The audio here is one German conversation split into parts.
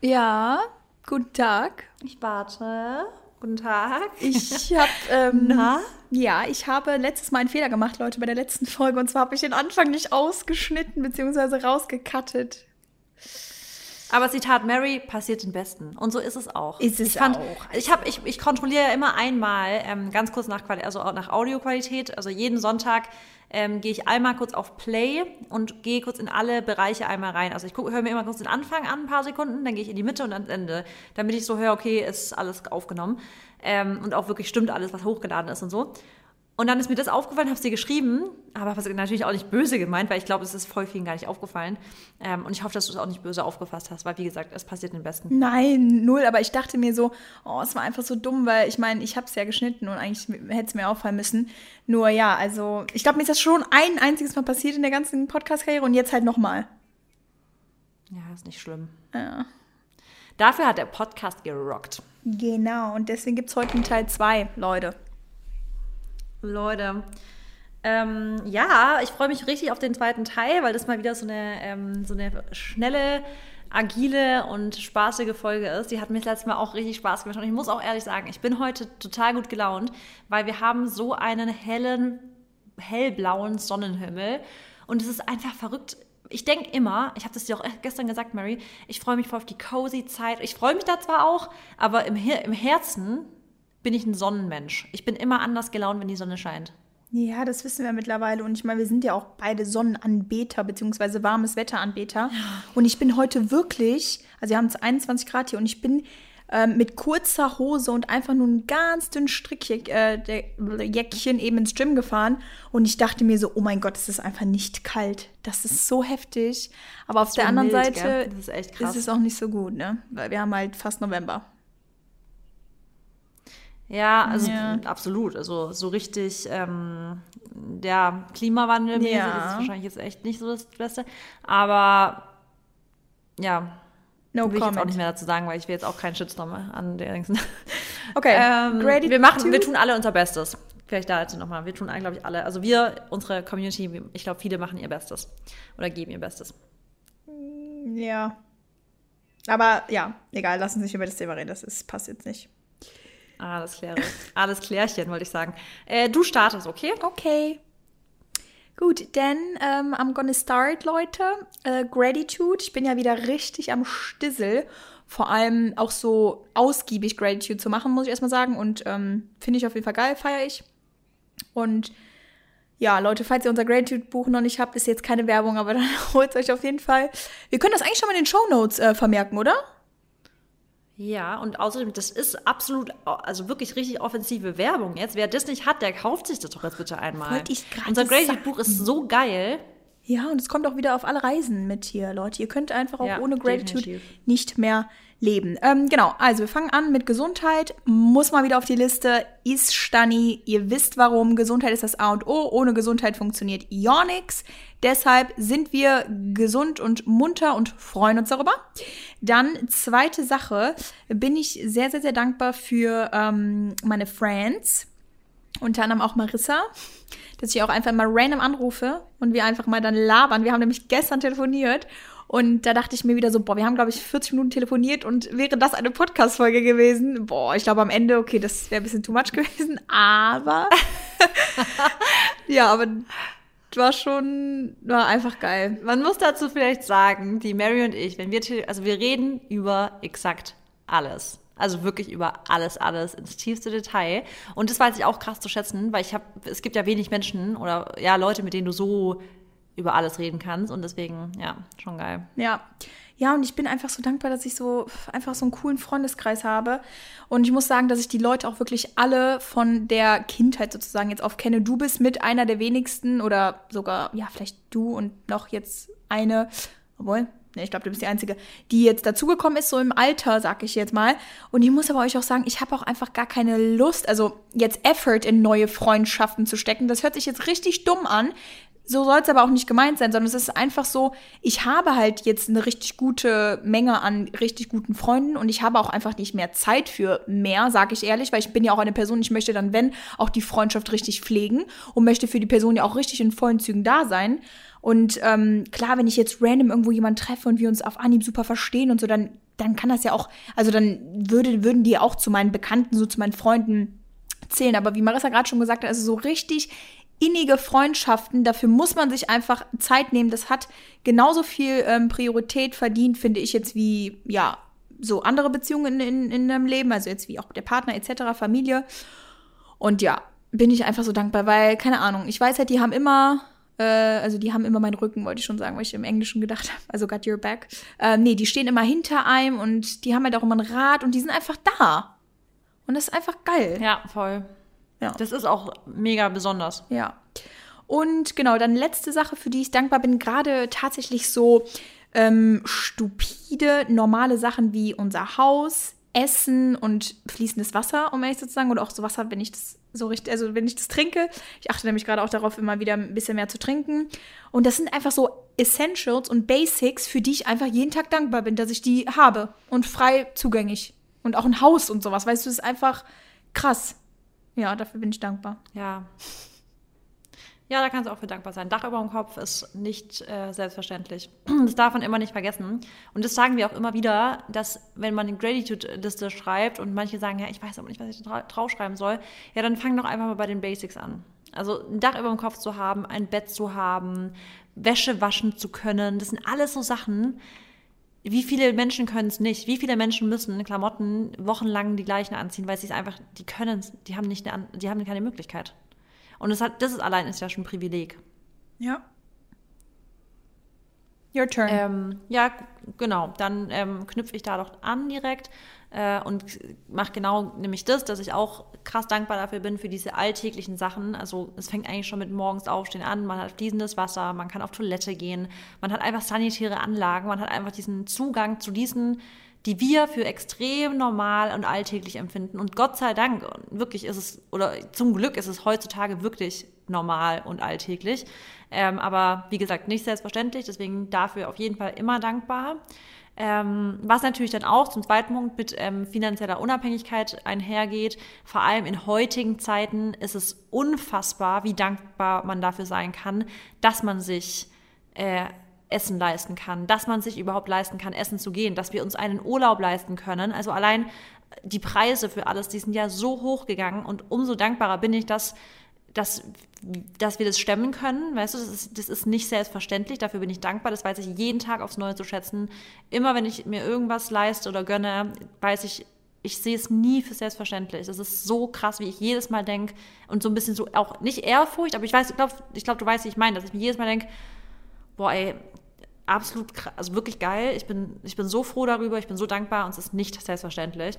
Ja, guten Tag. Ich warte. Guten Tag. Ich habe ähm, Na? Ja, ich habe letztes Mal einen Fehler gemacht, Leute, bei der letzten Folge. Und zwar habe ich den Anfang nicht ausgeschnitten bzw. rausgekattet. Aber Zitat Mary passiert den Besten. Und so ist es auch. Ist es ich fand, auch. Ich, hab, ich, ich kontrolliere ja immer einmal, ähm, ganz kurz nach, also nach Audioqualität, also jeden Sonntag ähm, gehe ich einmal kurz auf Play und gehe kurz in alle Bereiche einmal rein. Also ich höre mir immer kurz den Anfang an, ein paar Sekunden, dann gehe ich in die Mitte und ans Ende, damit ich so höre, okay, ist alles aufgenommen ähm, und auch wirklich stimmt alles, was hochgeladen ist und so. Und dann ist mir das aufgefallen, habe es dir geschrieben, aber habe es natürlich auch nicht böse gemeint, weil ich glaube, es ist voll vielen gar nicht aufgefallen. Ähm, und ich hoffe, dass du es auch nicht böse aufgefasst hast, weil wie gesagt, es passiert den Besten. Nein, null. Aber ich dachte mir so, oh, es war einfach so dumm, weil ich meine, ich habe es ja geschnitten und eigentlich hätte es mir auffallen müssen. Nur ja, also ich glaube, mir ist das schon ein einziges Mal passiert in der ganzen Podcast-Karriere und jetzt halt nochmal. Ja, ist nicht schlimm. Ja. Dafür hat der Podcast gerockt. Genau, und deswegen gibt es heute einen Teil 2, Leute. Leute. Ähm, ja, ich freue mich richtig auf den zweiten Teil, weil das mal wieder so eine, ähm, so eine schnelle, agile und spaßige Folge ist. Die hat mir das letzte Mal auch richtig Spaß gemacht. Und ich muss auch ehrlich sagen, ich bin heute total gut gelaunt, weil wir haben so einen hellen, hellblauen Sonnenhimmel. Und es ist einfach verrückt. Ich denke immer, ich habe das dir auch gestern gesagt, Mary, ich freue mich voll auf die cozy Zeit. Ich freue mich da zwar auch, aber im, Her im Herzen bin ich ein Sonnenmensch. Ich bin immer anders gelaunt, wenn die Sonne scheint. Ja, das wissen wir mittlerweile. Und ich meine, wir sind ja auch beide Sonnenanbeter, beziehungsweise warmes Wetteranbeter. Und ich bin heute wirklich, also wir haben es 21 Grad hier und ich bin ähm, mit kurzer Hose und einfach nur ein ganz dünnes Strickjäckchen äh, eben ins Gym gefahren. Und ich dachte mir so, oh mein Gott, es ist einfach nicht kalt. Das ist so heftig. Aber auf der anderen mild, Seite ist, ist es auch nicht so gut, ne? Weil wir haben halt fast November. Ja, also ja. absolut. Also so richtig, ähm, der Klimawandel ja. ist wahrscheinlich jetzt echt nicht so das Beste. Aber ja, no will ich jetzt auch nicht mehr dazu sagen, weil ich will jetzt auch keinen Shitstorm an der Okay, ähm, wir machen, wir tun alle unser Bestes. Vielleicht dazu nochmal. Wir tun, glaube ich, alle. Also wir, unsere Community, ich glaube, viele machen ihr Bestes oder geben ihr Bestes. Ja. Aber ja, egal, lassen Sie sich über das Thema reden. Das ist, passt jetzt nicht. Alles klär, alles klärchen, wollte ich sagen. Äh, du startest, okay? Okay. Gut, denn ähm, I'm gonna start, Leute. Äh, Gratitude. Ich bin ja wieder richtig am Stissel. Vor allem auch so ausgiebig Gratitude zu machen, muss ich erstmal sagen. Und ähm, finde ich auf jeden Fall geil, feiere ich. Und ja, Leute, falls ihr unser Gratitude-Buch noch nicht habt, ist jetzt keine Werbung, aber dann holt es euch auf jeden Fall. Wir können das eigentlich schon mal in den Show Notes äh, vermerken, oder? Ja, und außerdem, das ist absolut, also wirklich richtig offensive Werbung jetzt. Wer das nicht hat, der kauft sich das doch jetzt bitte einmal. Wollte ich gerade Unser Crazy Buch ist so geil. Ja, und es kommt auch wieder auf alle Reisen mit hier, Leute. Ihr könnt einfach auch ja, ohne Gratitude definitiv. nicht mehr leben. Ähm, genau, also wir fangen an mit Gesundheit. Muss mal wieder auf die Liste. Ist Stani. Ihr wisst warum. Gesundheit ist das A und O. Ohne Gesundheit funktioniert ja nichts. Deshalb sind wir gesund und munter und freuen uns darüber. Dann zweite Sache, bin ich sehr, sehr, sehr dankbar für ähm, meine Friends. Unter anderem auch Marissa, dass ich auch einfach mal random anrufe und wir einfach mal dann labern. Wir haben nämlich gestern telefoniert und da dachte ich mir wieder so, boah, wir haben, glaube ich, 40 Minuten telefoniert und wäre das eine Podcast-Folge gewesen, boah, ich glaube am Ende, okay, das wäre ein bisschen too much gewesen, aber ja, aber war schon, war einfach geil. Man muss dazu vielleicht sagen, die Mary und ich, wenn wir, also wir reden über exakt alles. Also wirklich über alles, alles ins tiefste Detail. Und das weiß ich auch krass zu schätzen, weil ich habe, es gibt ja wenig Menschen oder ja Leute, mit denen du so über alles reden kannst. Und deswegen, ja, schon geil. Ja. Ja, und ich bin einfach so dankbar, dass ich so einfach so einen coolen Freundeskreis habe. Und ich muss sagen, dass ich die Leute auch wirklich alle von der Kindheit sozusagen jetzt auf kenne. Du bist mit einer der wenigsten oder sogar, ja, vielleicht du und noch jetzt eine, obwohl, ne, ich glaube, du bist die Einzige, die jetzt dazugekommen ist, so im Alter, sag ich jetzt mal. Und ich muss aber euch auch sagen, ich habe auch einfach gar keine Lust, also jetzt Effort in neue Freundschaften zu stecken. Das hört sich jetzt richtig dumm an, so soll es aber auch nicht gemeint sein, sondern es ist einfach so, ich habe halt jetzt eine richtig gute Menge an richtig guten Freunden und ich habe auch einfach nicht mehr Zeit für mehr, sage ich ehrlich, weil ich bin ja auch eine Person, ich möchte dann, wenn, auch die Freundschaft richtig pflegen und möchte für die Person ja auch richtig in vollen Zügen da sein. Und ähm, klar, wenn ich jetzt random irgendwo jemanden treffe und wir uns auf Anhieb super verstehen und so, dann, dann kann das ja auch, also dann würde, würden die auch zu meinen Bekannten, so zu meinen Freunden zählen. Aber wie Marissa gerade schon gesagt hat, also so richtig innige Freundschaften, dafür muss man sich einfach Zeit nehmen. Das hat genauso viel ähm, Priorität verdient, finde ich jetzt, wie, ja, so andere Beziehungen in, in, in einem Leben, also jetzt wie auch der Partner etc., Familie. Und ja, bin ich einfach so dankbar, weil, keine Ahnung, ich weiß halt, die haben immer, äh, also die haben immer meinen Rücken, wollte ich schon sagen, weil ich im Englischen gedacht habe, also got your back. Ähm, nee, die stehen immer hinter einem und die haben halt auch immer ein Rad und die sind einfach da. Und das ist einfach geil. Ja, voll. Ja. Das ist auch mega besonders. Ja. Und genau, dann letzte Sache, für die ich dankbar bin, gerade tatsächlich so ähm, stupide, normale Sachen wie unser Haus, Essen und fließendes Wasser, um ehrlich zu sagen, oder auch so Wasser, wenn ich das so richtig, also wenn ich das trinke. Ich achte nämlich gerade auch darauf, immer wieder ein bisschen mehr zu trinken. Und das sind einfach so Essentials und Basics, für die ich einfach jeden Tag dankbar bin, dass ich die habe und frei zugänglich. Und auch ein Haus und sowas, weißt du, das ist einfach krass. Ja, dafür bin ich dankbar. Ja. Ja, da kannst du auch für dankbar sein. Dach über dem Kopf ist nicht äh, selbstverständlich. Das darf man immer nicht vergessen. Und das sagen wir auch immer wieder, dass wenn man eine Gratitude-Liste schreibt und manche sagen, ja, ich weiß aber nicht, was ich da draufschreiben soll, ja, dann fang doch einfach mal bei den Basics an. Also ein Dach über dem Kopf zu haben, ein Bett zu haben, Wäsche waschen zu können, das sind alles so Sachen, wie viele Menschen können es nicht? Wie viele Menschen müssen Klamotten wochenlang die gleichen anziehen, weil sie es einfach, die können es, die haben nicht eine, die haben keine Möglichkeit. Und das, hat, das ist allein ist ja schon ein Privileg. Ja. Your turn. Ähm, ja, genau. Dann ähm, knüpfe ich da doch an direkt äh, und mache genau nämlich das, dass ich auch krass dankbar dafür bin für diese alltäglichen Sachen. Also es fängt eigentlich schon mit morgens aufstehen an, man hat fließendes Wasser, man kann auf Toilette gehen, man hat einfach sanitäre Anlagen, man hat einfach diesen Zugang zu diesen die wir für extrem normal und alltäglich empfinden. Und Gott sei Dank, wirklich ist es, oder zum Glück ist es heutzutage wirklich normal und alltäglich. Ähm, aber wie gesagt, nicht selbstverständlich, deswegen dafür auf jeden Fall immer dankbar. Ähm, was natürlich dann auch zum zweiten Punkt mit ähm, finanzieller Unabhängigkeit einhergeht. Vor allem in heutigen Zeiten ist es unfassbar, wie dankbar man dafür sein kann, dass man sich äh, Essen leisten kann, dass man sich überhaupt leisten kann, essen zu gehen, dass wir uns einen Urlaub leisten können. Also allein die Preise für alles, die sind ja so hoch gegangen und umso dankbarer bin ich, dass dass, dass wir das stemmen können. Weißt du, das ist, das ist nicht selbstverständlich. Dafür bin ich dankbar. Das weiß ich jeden Tag aufs Neue zu schätzen. Immer wenn ich mir irgendwas leiste oder gönne, weiß ich, ich sehe es nie für selbstverständlich. Das ist so krass, wie ich jedes Mal denke und so ein bisschen so auch nicht Ehrfurcht, aber ich weiß, ich glaube, du weißt, wie ich meine, dass ich mir jedes Mal denke, boah, ey, absolut, krass, also wirklich geil. Ich bin, ich bin so froh darüber, ich bin so dankbar und es ist nicht selbstverständlich.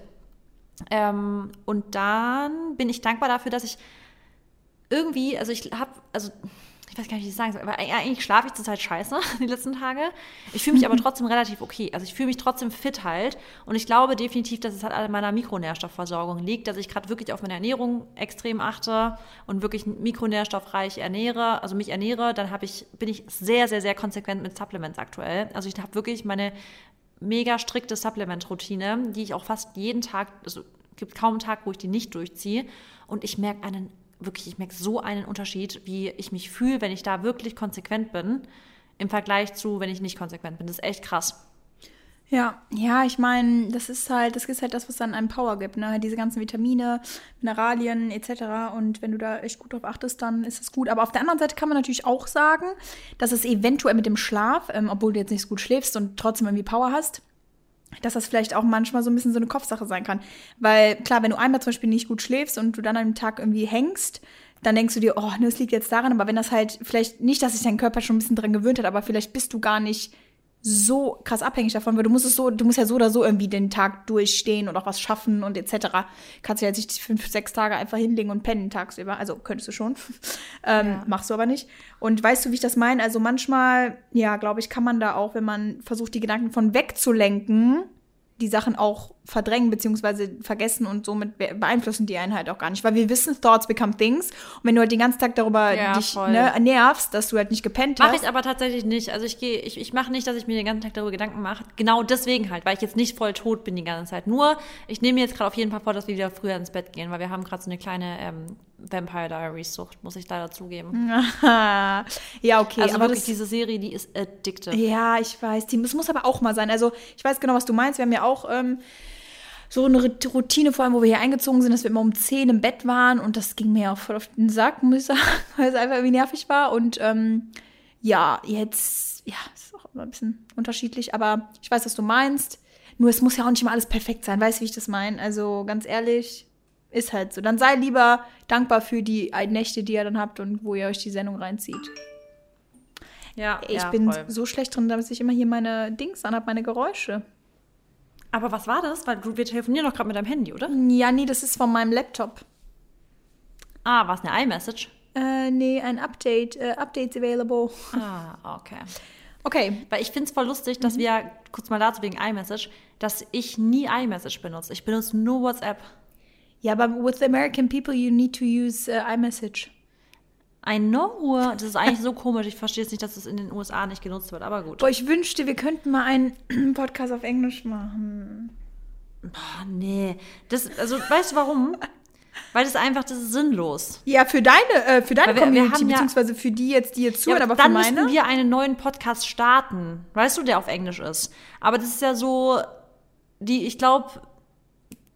Ähm, und dann bin ich dankbar dafür, dass ich irgendwie, also ich habe, also ich weiß gar nicht, wie ich das sagen soll, aber eigentlich schlafe ich zurzeit scheiße die letzten Tage. Ich fühle mich aber trotzdem relativ okay. Also ich fühle mich trotzdem fit halt. Und ich glaube definitiv, dass es halt an meiner Mikronährstoffversorgung liegt, dass ich gerade wirklich auf meine Ernährung extrem achte und wirklich mikronährstoffreich ernähre, also mich ernähre, dann habe ich, bin ich sehr, sehr, sehr konsequent mit Supplements aktuell. Also ich habe wirklich meine mega strikte Supplement-Routine, die ich auch fast jeden Tag, also gibt kaum einen Tag, wo ich die nicht durchziehe. Und ich merke einen wirklich, ich merke so einen Unterschied, wie ich mich fühle, wenn ich da wirklich konsequent bin, im Vergleich zu, wenn ich nicht konsequent bin. Das ist echt krass. Ja, ja, ich meine, das ist halt, das ist halt das, was dann einem Power gibt, ne? Diese ganzen Vitamine, Mineralien etc. Und wenn du da echt gut drauf achtest, dann ist es gut. Aber auf der anderen Seite kann man natürlich auch sagen, dass es eventuell mit dem Schlaf, ähm, obwohl du jetzt nicht so gut schläfst und trotzdem irgendwie Power hast, dass das vielleicht auch manchmal so ein bisschen so eine Kopfsache sein kann. Weil klar, wenn du einmal zum Beispiel nicht gut schläfst und du dann an einem Tag irgendwie hängst, dann denkst du dir, oh, ne, es liegt jetzt daran, aber wenn das halt vielleicht nicht, dass sich dein Körper schon ein bisschen dran gewöhnt hat, aber vielleicht bist du gar nicht so krass abhängig davon, weil du musst es so, du musst ja so oder so irgendwie den Tag durchstehen und auch was schaffen und etc. Kannst du ja jetzt nicht fünf, sechs Tage einfach hinlegen und pennen tagsüber. Also könntest du schon. ähm, ja. Machst du aber nicht. Und weißt du, wie ich das meine? Also manchmal, ja, glaube ich, kann man da auch, wenn man versucht, die Gedanken von wegzulenken, die Sachen auch verdrängen bzw. vergessen und somit beeinflussen die einen halt auch gar nicht. Weil wir wissen, Thoughts become things. Und wenn du halt den ganzen Tag darüber ja, dich ne, nervst, dass du halt nicht gepennt mach hast. Mache ich aber tatsächlich nicht. Also ich gehe, ich, ich mache nicht, dass ich mir den ganzen Tag darüber Gedanken mache. Genau deswegen halt, weil ich jetzt nicht voll tot bin die ganze Zeit. Nur, ich nehme mir jetzt gerade auf jeden Fall vor, dass wir wieder früher ins Bett gehen, weil wir haben gerade so eine kleine ähm, Vampire Diaries Sucht, muss ich leider zugeben. ja, okay. Also aber wirklich, das, diese Serie, die ist addictive. Ja, ich weiß. Die, das muss aber auch mal sein. Also ich weiß genau, was du meinst. Wir haben ja auch ähm, so eine Routine, vor allem, wo wir hier eingezogen sind, dass wir immer um 10 im Bett waren und das ging mir auch voll auf den Sack, muss ich sagen, weil es einfach irgendwie nervig war. Und ähm, ja, jetzt, ja, ist auch immer ein bisschen unterschiedlich, aber ich weiß, was du meinst. Nur es muss ja auch nicht immer alles perfekt sein, weißt du, wie ich das meine? Also ganz ehrlich, ist halt so. Dann sei lieber dankbar für die Nächte, die ihr dann habt und wo ihr euch die Sendung reinzieht. Ja, ich ja, bin voll. so schlecht drin, dass ich immer hier meine Dings anhab, meine Geräusche. Aber was war das? Weil wir telefonieren doch gerade mit deinem Handy, oder? Ja, nee, das ist von meinem Laptop. Ah, war es eine iMessage? Äh, nee, ein Update. Äh, Updates available. Ah, okay. Okay. Weil ich finde es voll lustig, dass mhm. wir, kurz mal dazu wegen iMessage, dass ich nie iMessage benutze. Ich benutze nur WhatsApp. Ja, aber with American people you need to use uh, iMessage. I know. Das ist eigentlich so komisch. Ich verstehe es nicht, dass es in den USA nicht genutzt wird, aber gut. Boah, ich wünschte, wir könnten mal einen Podcast auf Englisch machen. Boah, nee. Das, also, weißt du warum? Weil das einfach, das ist sinnlos. Ja, für deine, äh, für deine wir, Community, wir beziehungsweise für die jetzt, die jetzt zuhören, ja, aber, aber für meine. Dann müssen wir einen neuen Podcast starten, weißt du, der auf Englisch ist. Aber das ist ja so, die, ich glaube,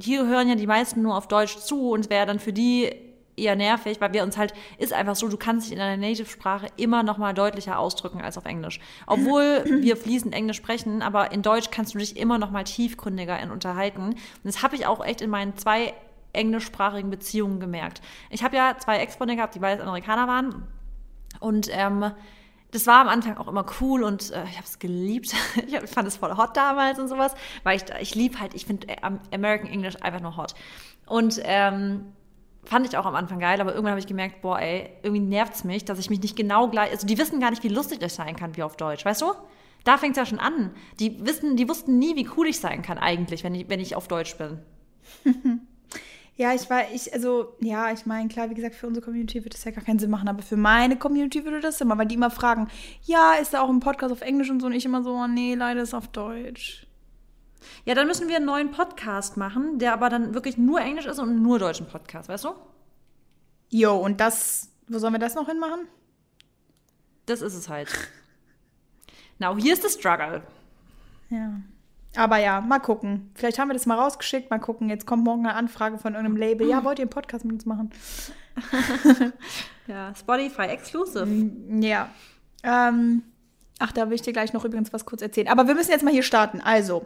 hier hören ja die meisten nur auf Deutsch zu und es wäre dann für die eher nervig, weil wir uns halt, ist einfach so, du kannst dich in deiner Native-Sprache immer noch mal deutlicher ausdrücken als auf Englisch. Obwohl wir fließend Englisch sprechen, aber in Deutsch kannst du dich immer noch mal tiefgründiger unterhalten. Und das habe ich auch echt in meinen zwei englischsprachigen Beziehungen gemerkt. Ich habe ja zwei Ex-Freunde gehabt, die beides Amerikaner waren und ähm, das war am Anfang auch immer cool und äh, ich habe es geliebt. ich fand es voll hot damals und sowas, weil ich, ich liebe halt, ich finde American English einfach nur hot. Und ähm, fand ich auch am Anfang geil, aber irgendwann habe ich gemerkt, boah, ey, irgendwie nervt es mich, dass ich mich nicht genau gleich, also die wissen gar nicht, wie lustig ich sein kann wie auf Deutsch, weißt du? Da fängt es ja schon an. Die wissen, die wussten nie, wie cool ich sein kann eigentlich, wenn ich, wenn ich auf Deutsch bin. ja, ich war, ich, also, ja, ich meine, klar, wie gesagt, für unsere Community wird das ja gar keinen Sinn machen, aber für meine Community würde das immer, weil die immer fragen, ja, ist da auch ein Podcast auf Englisch und so und ich immer so, oh, nee, leider ist auf Deutsch. Ja, dann müssen wir einen neuen Podcast machen, der aber dann wirklich nur Englisch ist und nur deutschen Podcast, weißt du? Jo, und das, wo sollen wir das noch hinmachen? Das ist es halt. Now, here's the struggle. Ja. Aber ja, mal gucken. Vielleicht haben wir das mal rausgeschickt, mal gucken. Jetzt kommt morgen eine Anfrage von irgendeinem Label. Ja, wollt ihr einen Podcast mit uns machen? ja, Spotify exclusive. Mm, ja. Ähm, ach, da will ich dir gleich noch übrigens was kurz erzählen. Aber wir müssen jetzt mal hier starten. Also,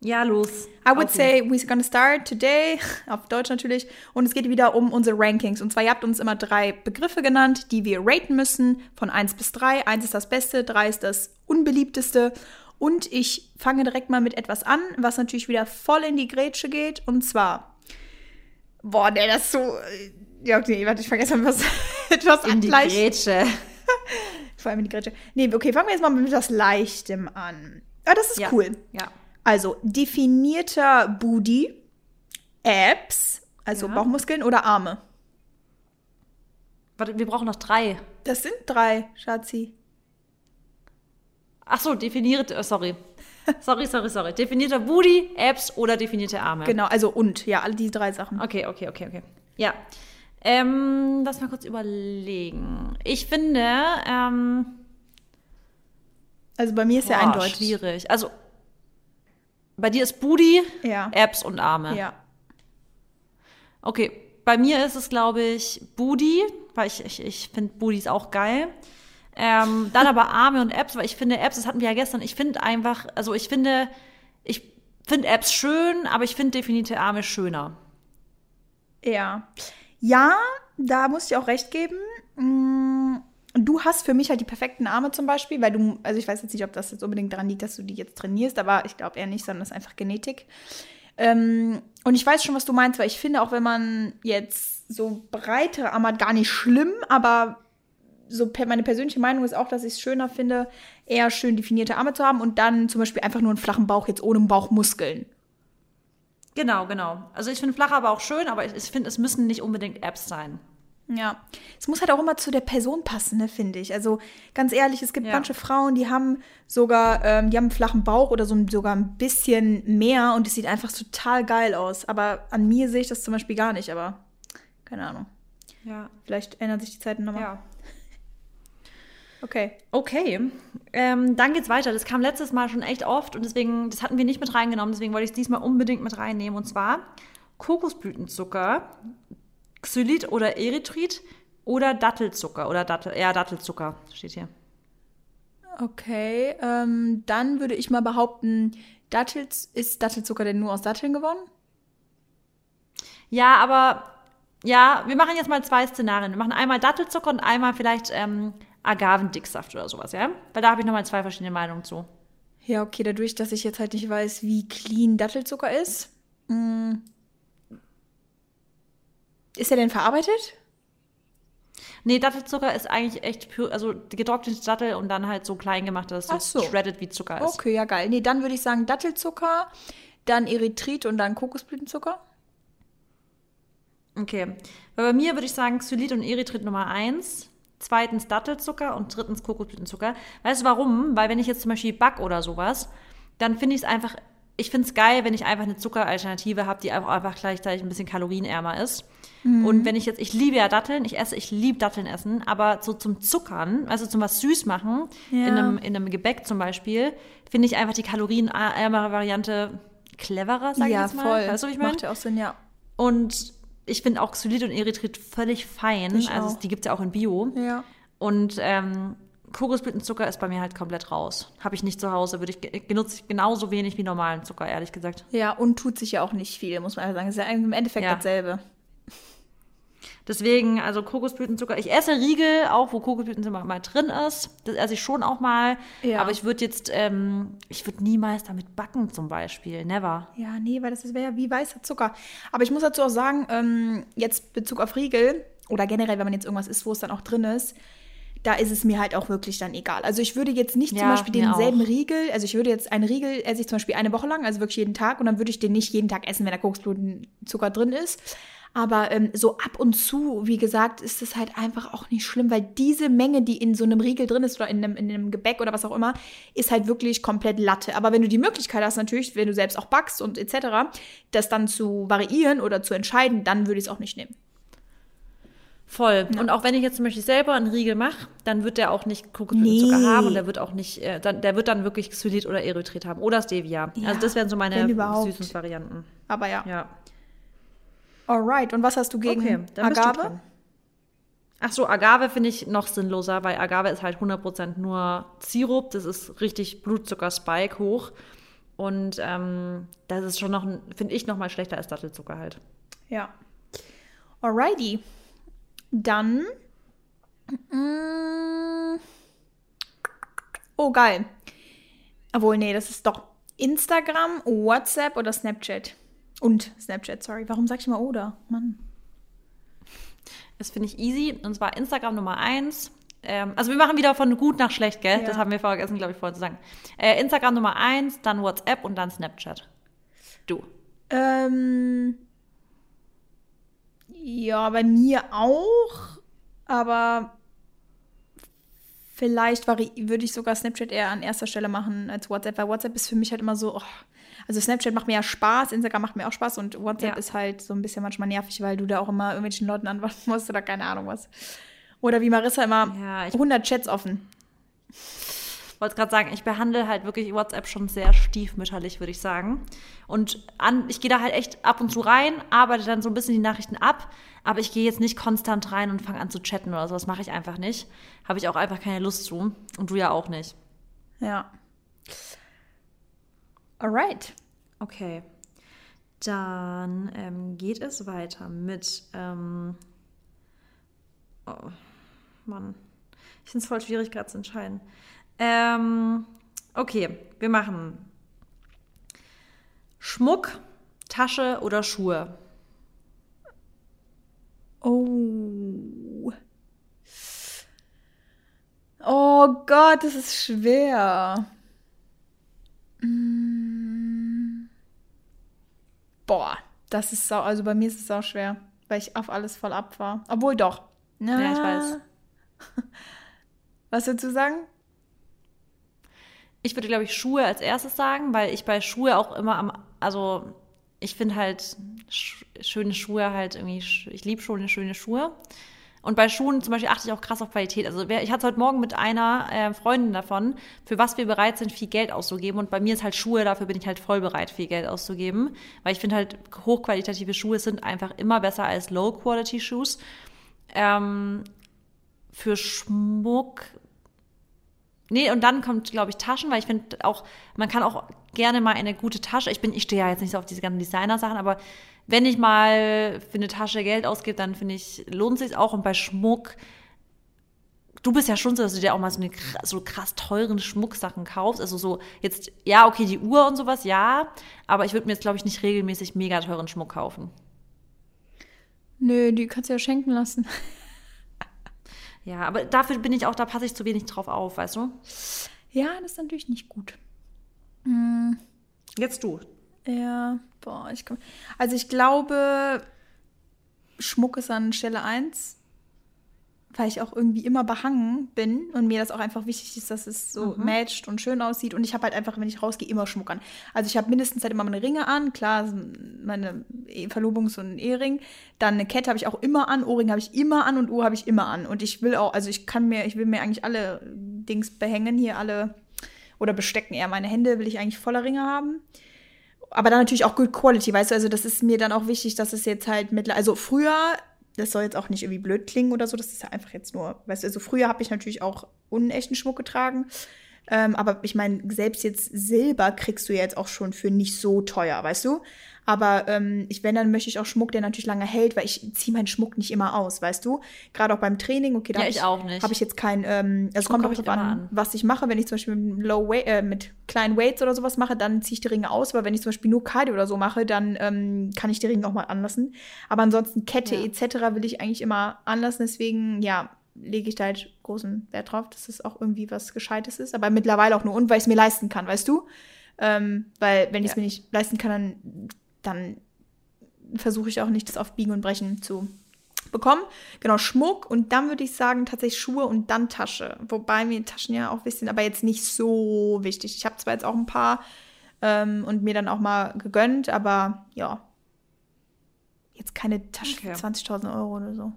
ja, los. I would say we're gonna start today, auf Deutsch natürlich. Und es geht wieder um unsere Rankings. Und zwar, ihr habt uns immer drei Begriffe genannt, die wir raten müssen, von 1 bis 3. 1 ist das Beste, 3 ist das Unbeliebteste. Und ich fange direkt mal mit etwas an, was natürlich wieder voll in die Grätsche geht. Und zwar, boah, der das so. Ja, okay, warte, ich vergesse mal was, etwas In die Grätsche. Vor allem in die Grätsche. Nee, okay, fangen wir jetzt mal mit etwas Leichtem an. Ah, das ist ja. cool. Ja. Also definierter Booty, Abs, also ja. Bauchmuskeln oder Arme? Warte, wir brauchen noch drei. Das sind drei, Schatzi. Ach so, definiert, äh, sorry. Sorry, sorry, sorry. Definierter Booty, Abs oder definierte Arme. Genau, also und, ja, alle die drei Sachen. Okay, okay, okay, okay. Ja. Ähm, lass mal kurz überlegen. Ich finde, ähm, Also bei mir ist boah, ja eindeutig. schwierig. Also bei dir ist Booty, ja. Abs und Arme. Ja. Okay, bei mir ist es, glaube ich, Booty, weil ich, ich, ich finde Booties auch geil. Ähm, dann aber Arme und Abs, weil ich finde Abs, das hatten wir ja gestern, ich finde einfach, also ich finde, ich finde Abs schön, aber ich finde definierte Arme schöner. Ja. Ja, da muss ich auch recht geben. Mm, du hast für mich halt die perfekten Arme zum Beispiel, weil du, also ich weiß jetzt nicht, ob das jetzt unbedingt daran liegt, dass du die jetzt trainierst, aber ich glaube eher nicht, sondern das ist einfach Genetik. Ähm, und ich weiß schon, was du meinst, weil ich finde, auch wenn man jetzt so breitere Arme hat, gar nicht schlimm, aber so meine persönliche Meinung ist auch, dass ich es schöner finde, eher schön definierte Arme zu haben und dann zum Beispiel einfach nur einen flachen Bauch jetzt ohne Bauchmuskeln. Genau, genau. Also ich finde flach aber auch schön, aber ich, ich finde, es müssen nicht unbedingt Apps sein. Ja, es muss halt auch immer zu der Person passen, ne, finde ich. Also ganz ehrlich, es gibt ja. manche Frauen, die haben sogar, ähm, die haben einen flachen Bauch oder so sogar ein bisschen mehr und es sieht einfach total geil aus. Aber an mir sehe ich das zum Beispiel gar nicht, aber keine Ahnung. Ja. Vielleicht ändern sich die Zeiten nochmal. Ja. Okay. Okay. Ähm, dann geht's weiter. Das kam letztes Mal schon echt oft und deswegen, das hatten wir nicht mit reingenommen, deswegen wollte ich es diesmal unbedingt mit reinnehmen. Und zwar Kokosblütenzucker, Xylit oder Erythrit oder Dattelzucker oder Dattel, ja, Dattelzucker steht hier. Okay, ähm, dann würde ich mal behaupten, Dattels, ist Dattelzucker denn nur aus Datteln gewonnen? Ja, aber ja, wir machen jetzt mal zwei Szenarien. Wir machen einmal Dattelzucker und einmal vielleicht ähm, Agavendicksaft oder sowas, ja? Weil da habe ich nochmal zwei verschiedene Meinungen zu. Ja, okay, dadurch, dass ich jetzt halt nicht weiß, wie clean Dattelzucker ist. Mh, mm, ist er denn verarbeitet? Nee, Dattelzucker ist eigentlich echt pur, also getrocknete Dattel und dann halt so klein gemacht, dass es so. shredded wie Zucker ist. Okay, ja geil. Nee, dann würde ich sagen Dattelzucker, dann Erythrit und dann Kokosblütenzucker. Okay. Weil bei mir würde ich sagen Xylit und Erythrit Nummer eins, zweitens Dattelzucker und drittens Kokosblütenzucker. Weißt du warum? Weil wenn ich jetzt zum Beispiel back oder sowas, dann finde ich es einfach, ich finde es geil, wenn ich einfach eine Zuckeralternative habe, die einfach, einfach gleichzeitig ein bisschen kalorienärmer ist. Mhm. Und wenn ich jetzt, ich liebe ja Datteln, ich esse, ich liebe Datteln essen, aber so zum Zuckern, also zum was süß machen, ja. in, einem, in einem Gebäck zum Beispiel, finde ich einfach die kalorienärmere Variante cleverer, sag ja, ich jetzt mal. Voll. Weißt du, ich meine? Macht ja auch Sinn, ja. Und ich finde auch Xylit und Erythrit völlig fein. Ich also auch. die gibt es ja auch in Bio. Ja. Und ähm, Kokosblütenzucker ist bei mir halt komplett raus. Habe ich nicht zu Hause, würde ich genutze ich genauso wenig wie normalen Zucker, ehrlich gesagt. Ja, und tut sich ja auch nicht viel, muss man einfach sagen. Ist ja im Endeffekt ja. dasselbe. Deswegen, also Kokosblütenzucker. Ich esse Riegel, auch wo Kokosblütenzucker mal drin ist. Das esse ich schon auch mal. Ja. Aber ich würde jetzt, ähm, ich würde niemals damit backen zum Beispiel. Never. Ja, nee, weil das wäre ja wie weißer Zucker. Aber ich muss dazu auch sagen, ähm, jetzt Bezug auf Riegel oder generell, wenn man jetzt irgendwas isst, wo es dann auch drin ist, da ist es mir halt auch wirklich dann egal. Also ich würde jetzt nicht ja, zum Beispiel denselben auch. Riegel, also ich würde jetzt einen Riegel esse ich zum Beispiel eine Woche lang, also wirklich jeden Tag, und dann würde ich den nicht jeden Tag essen, wenn da Kokosblütenzucker drin ist. Aber ähm, so ab und zu, wie gesagt, ist es halt einfach auch nicht schlimm, weil diese Menge, die in so einem Riegel drin ist oder in einem, in einem Gebäck oder was auch immer, ist halt wirklich komplett Latte. Aber wenn du die Möglichkeit hast, natürlich, wenn du selbst auch backst und etc., das dann zu variieren oder zu entscheiden, dann würde ich es auch nicht nehmen. Voll. Ja. Und auch wenn ich jetzt zum Beispiel selber einen Riegel mache, dann wird der auch nicht Kokoszucker nee. haben und der wird auch nicht, äh, dann, der wird dann wirklich Xylit oder Erythrit haben oder Stevia. Ja, also das wären so meine süßen Varianten. Aber ja. Ja. Alright, und was hast du gegen okay, Agave? Ach so, Agave finde ich noch sinnloser, weil Agave ist halt 100% nur Sirup. Das ist richtig Blutzucker-Spike hoch. Und ähm, das ist schon noch, finde ich, noch mal schlechter als Dattelzucker halt. Ja. Alrighty. Dann. Mm, oh, geil. Obwohl, nee, das ist doch Instagram, WhatsApp oder Snapchat. Und Snapchat, sorry. Warum sag ich mal oder? Mann. Das finde ich easy. Und zwar Instagram Nummer eins. Ähm, also wir machen wieder von gut nach schlecht, gell? Ja. Das haben wir vergessen, glaube ich, vorhin zu sagen. Äh, Instagram Nummer eins, dann WhatsApp und dann Snapchat. Du. Ähm, ja, bei mir auch. Aber vielleicht würde ich sogar Snapchat eher an erster Stelle machen als WhatsApp, weil WhatsApp ist für mich halt immer so, oh, also Snapchat macht mir ja Spaß, Instagram macht mir auch Spaß und WhatsApp ja. ist halt so ein bisschen manchmal nervig, weil du da auch immer irgendwelchen Leuten antworten musst oder keine Ahnung was. Oder wie Marissa immer ja, 100 Chats offen. Ich wollte gerade sagen, ich behandle halt wirklich WhatsApp schon sehr stiefmütterlich, würde ich sagen. Und an, ich gehe da halt echt ab und zu rein, arbeite dann so ein bisschen die Nachrichten ab, aber ich gehe jetzt nicht konstant rein und fange an zu chatten oder so. Das mache ich einfach nicht. Habe ich auch einfach keine Lust zu. Und du ja auch nicht. Ja. Alright. Okay. Dann ähm, geht es weiter mit. Ähm, oh, Mann. Ich finde es voll schwierig, gerade zu entscheiden. Ähm, okay, wir machen Schmuck, Tasche oder Schuhe. Oh. Oh Gott, das ist schwer. Mm. Boah, das ist sau, also bei mir ist es auch schwer, weil ich auf alles voll ab war. Obwohl doch. Ja, ja ich weiß. Was würdest du sagen? Ich würde, glaube ich, Schuhe als erstes sagen, weil ich bei Schuhe auch immer am, also ich finde halt sch schöne Schuhe halt irgendwie, ich liebe schon schöne Schuhe. Und bei Schuhen zum Beispiel achte ich auch krass auf Qualität. Also ich hatte heute Morgen mit einer äh, Freundin davon, für was wir bereit sind, viel Geld auszugeben. Und bei mir ist halt Schuhe, dafür bin ich halt voll bereit, viel Geld auszugeben. Weil ich finde halt, hochqualitative Schuhe sind einfach immer besser als Low-Quality-Shoes. Ähm, für Schmuck Nee, und dann kommt, glaube ich, Taschen, weil ich finde auch, man kann auch gerne mal eine gute Tasche. Ich bin, ich stehe ja jetzt nicht so auf diese ganzen Designer-Sachen, aber wenn ich mal für eine Tasche Geld ausgebe, dann finde ich, lohnt sich auch. Und bei Schmuck, du bist ja schon so, dass du dir auch mal so eine so krass teuren Schmucksachen kaufst. Also so jetzt, ja, okay, die Uhr und sowas, ja, aber ich würde mir jetzt, glaube ich, nicht regelmäßig mega teuren Schmuck kaufen. Nö, die kannst du ja schenken lassen. Ja, aber dafür bin ich auch, da passe ich zu wenig drauf auf, weißt du? Ja, das ist natürlich nicht gut. Hm. Jetzt du. Ja, boah, ich komm. Also ich glaube, Schmuck ist an Stelle 1, weil ich auch irgendwie immer behangen bin und mir das auch einfach wichtig ist, dass es so mhm. matcht und schön aussieht. Und ich habe halt einfach, wenn ich rausgehe, immer Schmuck an. Also ich habe mindestens halt immer meine Ringe an, klar, meine Verlobungs- und Ehering. Dann eine Kette habe ich auch immer an, Ohrring habe ich immer an und Uhr habe ich immer an. Und ich will auch, also ich kann mir, ich will mir eigentlich alle Dings behängen, hier alle oder bestecken eher meine Hände, will ich eigentlich voller Ringe haben aber dann natürlich auch Good Quality, weißt du, also das ist mir dann auch wichtig, dass es jetzt halt mit, also früher, das soll jetzt auch nicht irgendwie blöd klingen oder so, das ist ja einfach jetzt nur, weißt du, also früher habe ich natürlich auch unechten Schmuck getragen, ähm, aber ich meine, selbst jetzt Silber kriegst du jetzt auch schon für nicht so teuer, weißt du? Aber ähm, ich, wenn, dann möchte ich auch Schmuck, der natürlich lange hält, weil ich ziehe meinen Schmuck nicht immer aus, weißt du? Gerade auch beim Training, okay, da ja, ich, auch nicht. habe ich jetzt kein, ähm, also kommt auch drauf an, an, was ich mache. Wenn ich zum Beispiel mit, Low Weight, äh, mit kleinen Weights oder sowas mache, dann ziehe ich die Ringe aus. Aber wenn ich zum Beispiel nur Cardio oder so mache, dann ähm, kann ich die Ringe auch mal anlassen. Aber ansonsten Kette ja. etc. will ich eigentlich immer anlassen. Deswegen, ja, lege ich da halt großen Wert drauf, dass es auch irgendwie was Gescheites ist. Aber mittlerweile auch nur und, weil ich es mir leisten kann, weißt du? Ähm, weil wenn ich es ja. mir nicht leisten kann, dann, dann versuche ich auch nicht, das auf Biegen und Brechen zu bekommen. Genau, Schmuck und dann würde ich sagen tatsächlich Schuhe und dann Tasche. Wobei mir Taschen ja auch wissen, aber jetzt nicht so wichtig. Ich habe zwar jetzt auch ein paar ähm, und mir dann auch mal gegönnt, aber ja, jetzt keine Tasche okay. für 20.000 Euro oder so.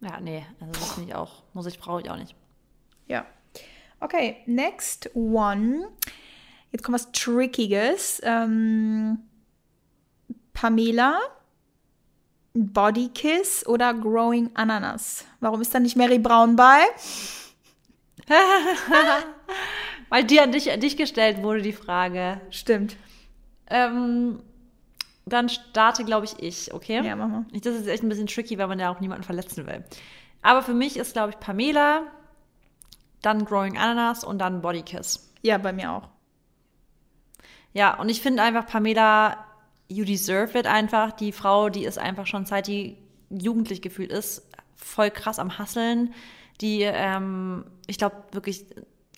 Ja, nee, also das finde ich auch, muss ich, brauche ich auch nicht. Ja. Okay, next one. Jetzt kommt was Trickiges. Ähm, Pamela, Body Kiss oder Growing Ananas? Warum ist da nicht Mary Brown bei? Weil die an dich, an dich gestellt wurde, die Frage. Stimmt. Ähm, dann starte, glaube ich, ich, okay? Ja, mach mal. Das ist echt ein bisschen tricky, weil man ja auch niemanden verletzen will. Aber für mich ist, glaube ich, Pamela, dann Growing Ananas und dann Body Kiss. Ja, bei mir auch. Ja, und ich finde einfach, Pamela You Deserve It einfach. Die Frau, die ist einfach schon seit die jugendlich gefühlt ist, voll krass am Hasseln. Die, ähm, ich glaube wirklich,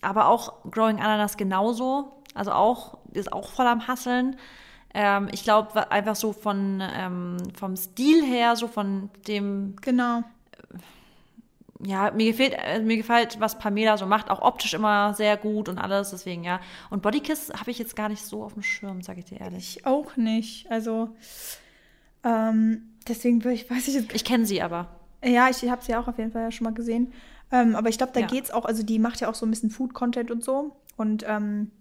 aber auch Growing Ananas genauso. Also auch, ist auch voll am Hasseln. Ähm, ich glaube einfach so von, ähm, vom Stil her, so von dem. Genau ja, mir gefällt, äh, mir gefällt, was Pamela so macht, auch optisch immer sehr gut und alles, deswegen ja. Und Bodykiss habe ich jetzt gar nicht so auf dem Schirm, sage ich dir ehrlich. Ich auch nicht. Also, ähm, deswegen ich, weiß ich jetzt. Ich kenne sie aber. Ja, ich habe sie auch auf jeden Fall ja schon mal gesehen. Ähm, aber ich glaube, da ja. geht's auch, also die macht ja auch so ein bisschen Food-Content und so. Und, ähm,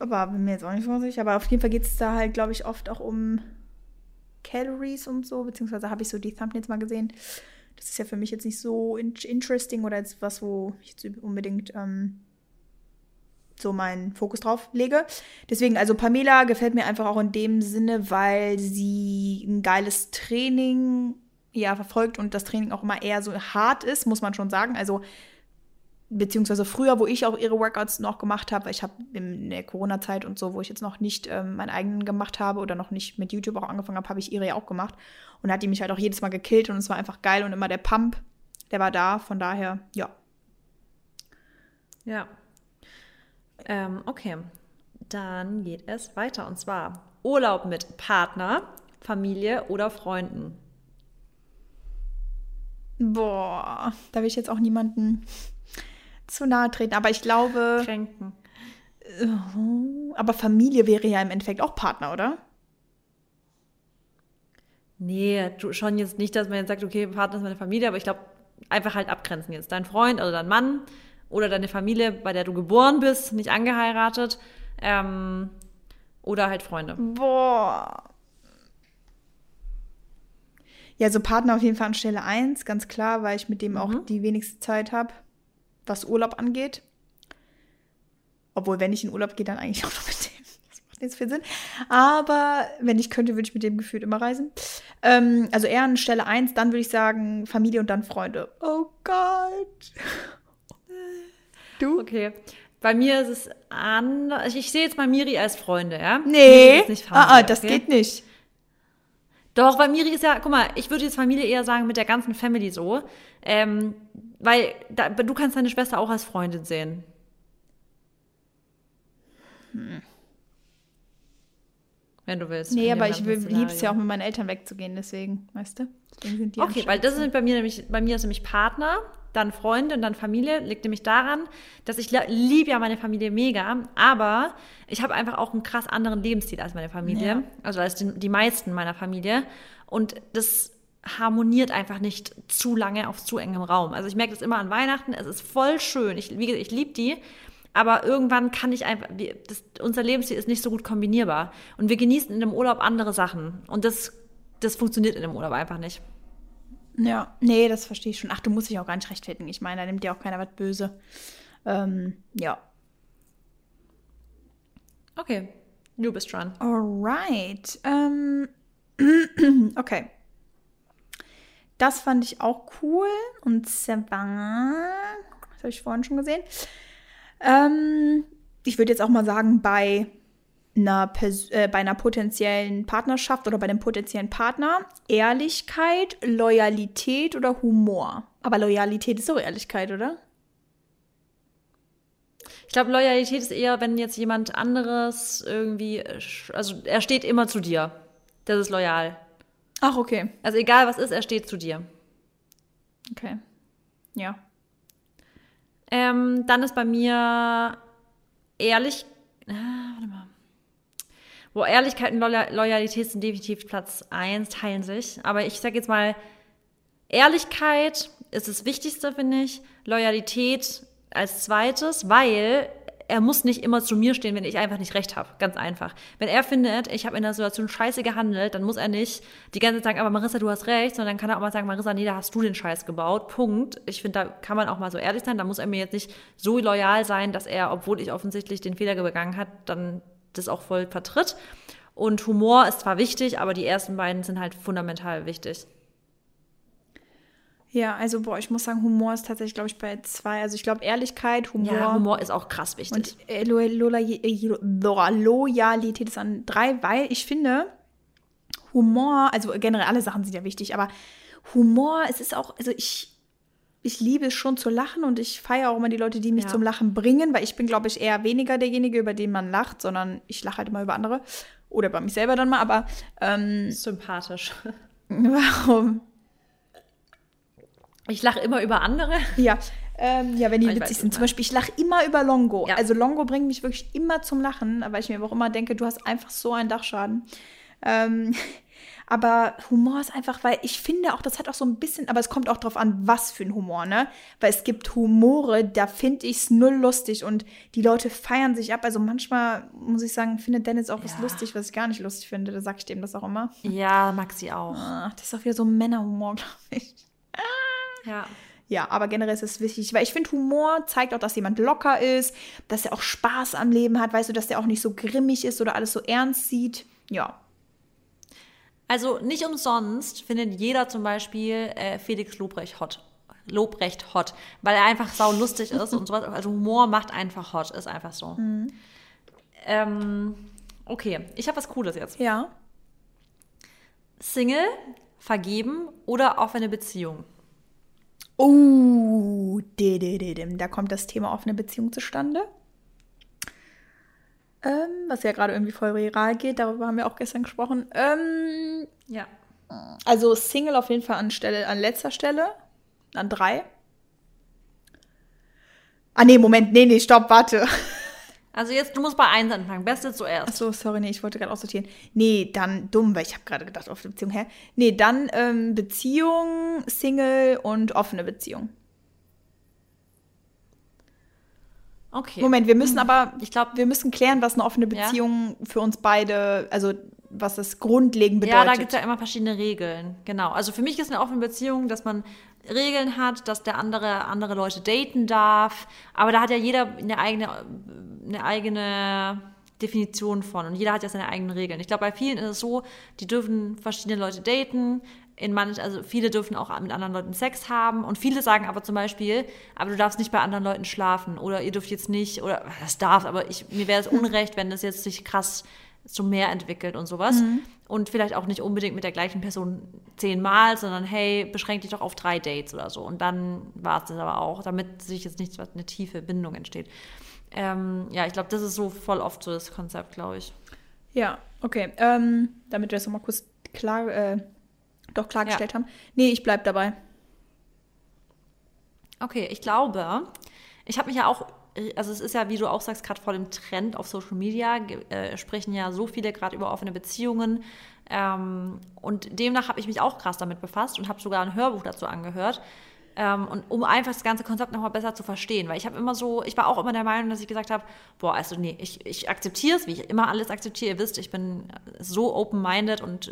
aber bin mir jetzt auch nicht so sicher. Aber auf jeden Fall geht es da halt, glaube ich, oft auch um Calories und so, beziehungsweise habe ich so die Thumbnails mal gesehen das ist ja für mich jetzt nicht so interesting oder jetzt was, wo ich jetzt unbedingt ähm, so meinen Fokus drauf lege. Deswegen, also Pamela gefällt mir einfach auch in dem Sinne, weil sie ein geiles Training ja verfolgt und das Training auch immer eher so hart ist, muss man schon sagen. Also beziehungsweise früher, wo ich auch ihre Workouts noch gemacht habe, ich habe in der Corona-Zeit und so, wo ich jetzt noch nicht ähm, meinen eigenen gemacht habe oder noch nicht mit YouTube auch angefangen habe, habe ich ihre ja auch gemacht. Und hat die mich halt auch jedes Mal gekillt und es war einfach geil und immer der Pump, der war da, von daher, ja. Ja. Ähm, okay. Dann geht es weiter und zwar Urlaub mit Partner, Familie oder Freunden? Boah, da will ich jetzt auch niemanden zu nahe treten. Aber ich glaube. Kränken. Äh, aber Familie wäre ja im Endeffekt auch Partner, oder? Nee, schon jetzt nicht, dass man jetzt sagt, okay, Partner ist meine Familie, aber ich glaube, einfach halt abgrenzen jetzt. Dein Freund oder dein Mann oder deine Familie, bei der du geboren bist, nicht angeheiratet. Ähm, oder halt Freunde. Boah. Ja, so Partner auf jeden Fall an Stelle 1, ganz klar, weil ich mit dem mhm. auch die wenigste Zeit habe, was Urlaub angeht. Obwohl, wenn ich in Urlaub gehe, dann eigentlich auch noch mit dem. Das macht nicht so viel Sinn. Aber wenn ich könnte, würde ich mit dem gefühlt immer reisen. Ähm, also eher an Stelle 1, dann würde ich sagen Familie und dann Freunde. Oh Gott. Du? Okay. Bei mir ist es anders. Ich sehe jetzt mal Miri als Freunde, ja? Nee. Ah, ah, das okay? geht nicht. Doch, weil Miri ist ja, guck mal, ich würde jetzt Familie eher sagen mit der ganzen Family so. Ähm, weil da, du kannst deine Schwester auch als Freundin sehen. Hm. Wenn du willst. Nee, aber ich liebe es ja auch mit meinen Eltern wegzugehen, deswegen, weißt du? Deswegen sind die okay, weil das sind bei mir nämlich, bei mir ist nämlich Partner, dann Freunde und dann Familie. Liegt nämlich daran, dass ich liebe ja meine Familie mega, aber ich habe einfach auch einen krass anderen Lebensstil als meine Familie. Ja. Also als die, die meisten meiner Familie. Und das harmoniert einfach nicht zu lange auf zu engem Raum. Also ich merke das immer an Weihnachten, es ist voll schön. Ich, wie gesagt, ich liebe die, aber irgendwann kann ich einfach, das, unser Lebensstil ist nicht so gut kombinierbar. Und wir genießen in dem Urlaub andere Sachen. Und das, das funktioniert in dem Urlaub einfach nicht. Ja, nee, das verstehe ich schon. Ach, du musst dich auch gar nicht rechtfertigen. Ich meine, da nimmt dir auch keiner was böse. Ähm, ja. Okay, du bist dran. Alright. Ähm, okay. Das fand ich auch cool. Und zwar, das habe ich vorhin schon gesehen. Ähm, ich würde jetzt auch mal sagen, bei einer, Pers äh, bei einer potenziellen Partnerschaft oder bei dem potenziellen Partner Ehrlichkeit, Loyalität oder Humor. Aber Loyalität ist so Ehrlichkeit, oder? Ich glaube, Loyalität ist eher, wenn jetzt jemand anderes irgendwie, also er steht immer zu dir. Das ist loyal. Ach, okay. Also egal was ist, er steht zu dir. Okay. Ja. Ähm, dann ist bei mir ehrlich. Ah, warte mal. Wo Ehrlichkeit und Loyalität sind definitiv Platz 1, teilen sich. Aber ich sage jetzt mal, Ehrlichkeit ist das Wichtigste, finde ich. Loyalität als zweites, weil er muss nicht immer zu mir stehen, wenn ich einfach nicht recht habe. Ganz einfach. Wenn er findet, ich habe in der Situation scheiße gehandelt, dann muss er nicht die ganze Zeit sagen, aber Marissa, du hast recht, sondern dann kann er auch mal sagen, Marissa, nee, da hast du den Scheiß gebaut. Punkt. Ich finde, da kann man auch mal so ehrlich sein. Da muss er mir jetzt nicht so loyal sein, dass er, obwohl ich offensichtlich den Fehler begangen hat, dann das auch voll vertritt. Und Humor ist zwar wichtig, aber die ersten beiden sind halt fundamental wichtig. Ja, also boah, ich muss sagen, Humor ist tatsächlich, glaube ich, bei zwei. Also ich glaube, Ehrlichkeit, Humor. Ja, Humor ist auch krass wichtig. Und äh, Lo Loyalität ist an drei, weil ich finde, Humor, also generell alle Sachen sind ja wichtig, aber Humor, es ist auch, also ich, ich liebe es schon zu lachen und ich feiere auch immer die Leute, die mich ja. zum Lachen bringen, weil ich bin, glaube ich, eher weniger derjenige, über den man lacht, sondern ich lache halt immer über andere. Oder bei mich selber dann mal, aber ähm, sympathisch. Warum? Ich lache immer über andere. Ja. Ähm, ja, wenn die ich witzig sind. Zum Beispiel, ich lache immer über Longo. Ja. Also Longo bringt mich wirklich immer zum Lachen, weil ich mir auch immer denke, du hast einfach so einen Dachschaden. Ähm, aber Humor ist einfach, weil ich finde auch, das hat auch so ein bisschen, aber es kommt auch drauf an, was für ein Humor, ne? Weil es gibt Humore, da finde ich es null lustig und die Leute feiern sich ab. Also manchmal, muss ich sagen, findet Dennis auch ja. was lustig, was ich gar nicht lustig finde. Da sag ich dem das auch immer. Ja, Maxi auch. Ach, das ist auch wieder so Männerhumor, glaube ich. Ja. Ja, aber generell ist es wichtig, weil ich finde, Humor zeigt auch, dass jemand locker ist, dass er auch Spaß am Leben hat, weißt du, dass er auch nicht so grimmig ist oder alles so ernst sieht. Ja. Also nicht umsonst findet jeder zum Beispiel äh, Felix Lobrecht hot. Lobrecht hot, weil er einfach sau lustig ist und sowas. Also Humor macht einfach hot, ist einfach so. Mhm. Ähm, okay, ich habe was Cooles jetzt. Ja. Single, vergeben oder offene Beziehung? Oh, da kommt das Thema offene Beziehung zustande. Ähm, was ja gerade irgendwie voll viral geht, darüber haben wir auch gestern gesprochen. Ähm, ja. Also Single auf jeden Fall an, Stelle, an letzter Stelle. An drei. Ah, nee, Moment, nee, nee, stopp, warte. Also jetzt, du musst bei eins anfangen. Beste zuerst. Ach so, sorry, nee, ich wollte gerade aussortieren. Nee, dann dumm, weil ich habe gerade gedacht, offene Beziehung, hä? Nee, dann ähm, Beziehung, Single und offene Beziehung. Okay. Moment, wir müssen aber, ich glaube, wir müssen klären, was eine offene Beziehung ja? für uns beide, also was das grundlegend bedeutet. Ja, da gibt es ja immer verschiedene Regeln. Genau. Also für mich ist eine offene Beziehung, dass man Regeln hat, dass der andere andere Leute daten darf. Aber da hat ja jeder eine eigene, eine eigene Definition von und jeder hat ja seine eigenen Regeln. Ich glaube, bei vielen ist es so, die dürfen verschiedene Leute daten. In manch, also viele dürfen auch mit anderen Leuten Sex haben und viele sagen aber zum Beispiel, aber du darfst nicht bei anderen Leuten schlafen oder ihr dürft jetzt nicht oder das darf, aber ich, mir wäre es unrecht, wenn das jetzt sich krass zum mehr entwickelt und sowas. Mhm. Und vielleicht auch nicht unbedingt mit der gleichen Person zehnmal, sondern hey, beschränk dich doch auf drei Dates oder so. Und dann war es das aber auch, damit sich jetzt nicht eine tiefe Bindung entsteht. Ähm, ja, ich glaube, das ist so voll oft so das Konzept, glaube ich. Ja, okay. Ähm, damit wir das nochmal kurz klar, äh, doch klargestellt ja. haben. Nee, ich bleib dabei. Okay, ich glaube, ich habe mich ja auch also es ist ja, wie du auch sagst, gerade vor dem Trend auf Social Media äh, sprechen ja so viele gerade über offene Beziehungen. Ähm, und demnach habe ich mich auch krass damit befasst und habe sogar ein Hörbuch dazu angehört. Ähm, und um einfach das ganze Konzept nochmal besser zu verstehen. Weil ich habe immer so, ich war auch immer der Meinung, dass ich gesagt habe, boah, also nee, ich, ich akzeptiere es, wie ich immer alles akzeptiere. Ihr wisst, ich bin so open-minded und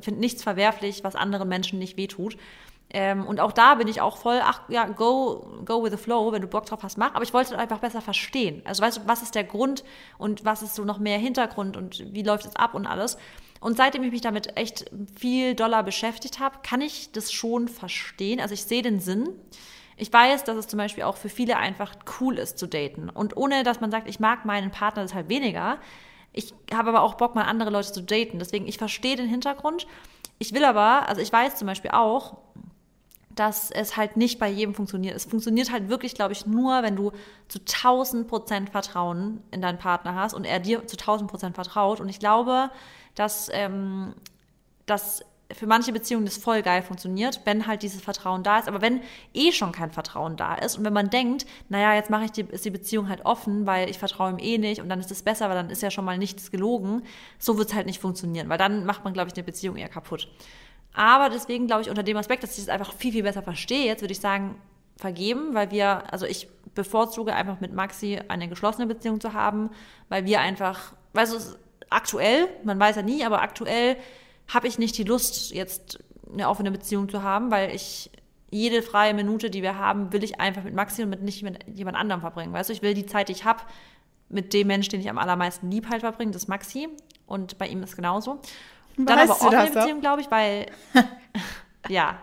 finde nichts verwerflich, was anderen Menschen nicht wehtut. Ähm, und auch da bin ich auch voll, ach ja, go, go with the flow, wenn du Bock drauf hast, mach. Aber ich wollte es einfach besser verstehen. Also weißt du, was ist der Grund und was ist so noch mehr Hintergrund und wie läuft es ab und alles. Und seitdem ich mich damit echt viel doller beschäftigt habe, kann ich das schon verstehen. Also ich sehe den Sinn. Ich weiß, dass es zum Beispiel auch für viele einfach cool ist zu daten. Und ohne, dass man sagt, ich mag meinen Partner deshalb weniger. Ich habe aber auch Bock, mal andere Leute zu daten. Deswegen, ich verstehe den Hintergrund. Ich will aber, also ich weiß zum Beispiel auch, dass es halt nicht bei jedem funktioniert. Es funktioniert halt wirklich, glaube ich, nur, wenn du zu 1000 Prozent Vertrauen in deinen Partner hast und er dir zu 1000 Prozent vertraut. Und ich glaube, dass, ähm, dass für manche Beziehungen das voll geil funktioniert, wenn halt dieses Vertrauen da ist. Aber wenn eh schon kein Vertrauen da ist und wenn man denkt, naja, jetzt mache ich die, ist die Beziehung halt offen, weil ich vertraue ihm eh nicht und dann ist es besser, weil dann ist ja schon mal nichts gelogen, so wird es halt nicht funktionieren, weil dann macht man, glaube ich, eine Beziehung eher kaputt. Aber deswegen glaube ich, unter dem Aspekt, dass ich das einfach viel, viel besser verstehe, jetzt würde ich sagen, vergeben, weil wir, also ich bevorzuge einfach mit Maxi eine geschlossene Beziehung zu haben, weil wir einfach, weißt du, aktuell, man weiß ja nie, aber aktuell habe ich nicht die Lust, jetzt eine offene Beziehung zu haben, weil ich jede freie Minute, die wir haben, will ich einfach mit Maxi und mit nicht mit jemand anderem verbringen. Weißt du, ich will die Zeit, die ich habe, mit dem Menschen, den ich am allermeisten lieb halt verbringen, das ist Maxi. Und bei ihm ist genauso. Dann weißt aber offene Beziehung, glaube ich, weil, ja.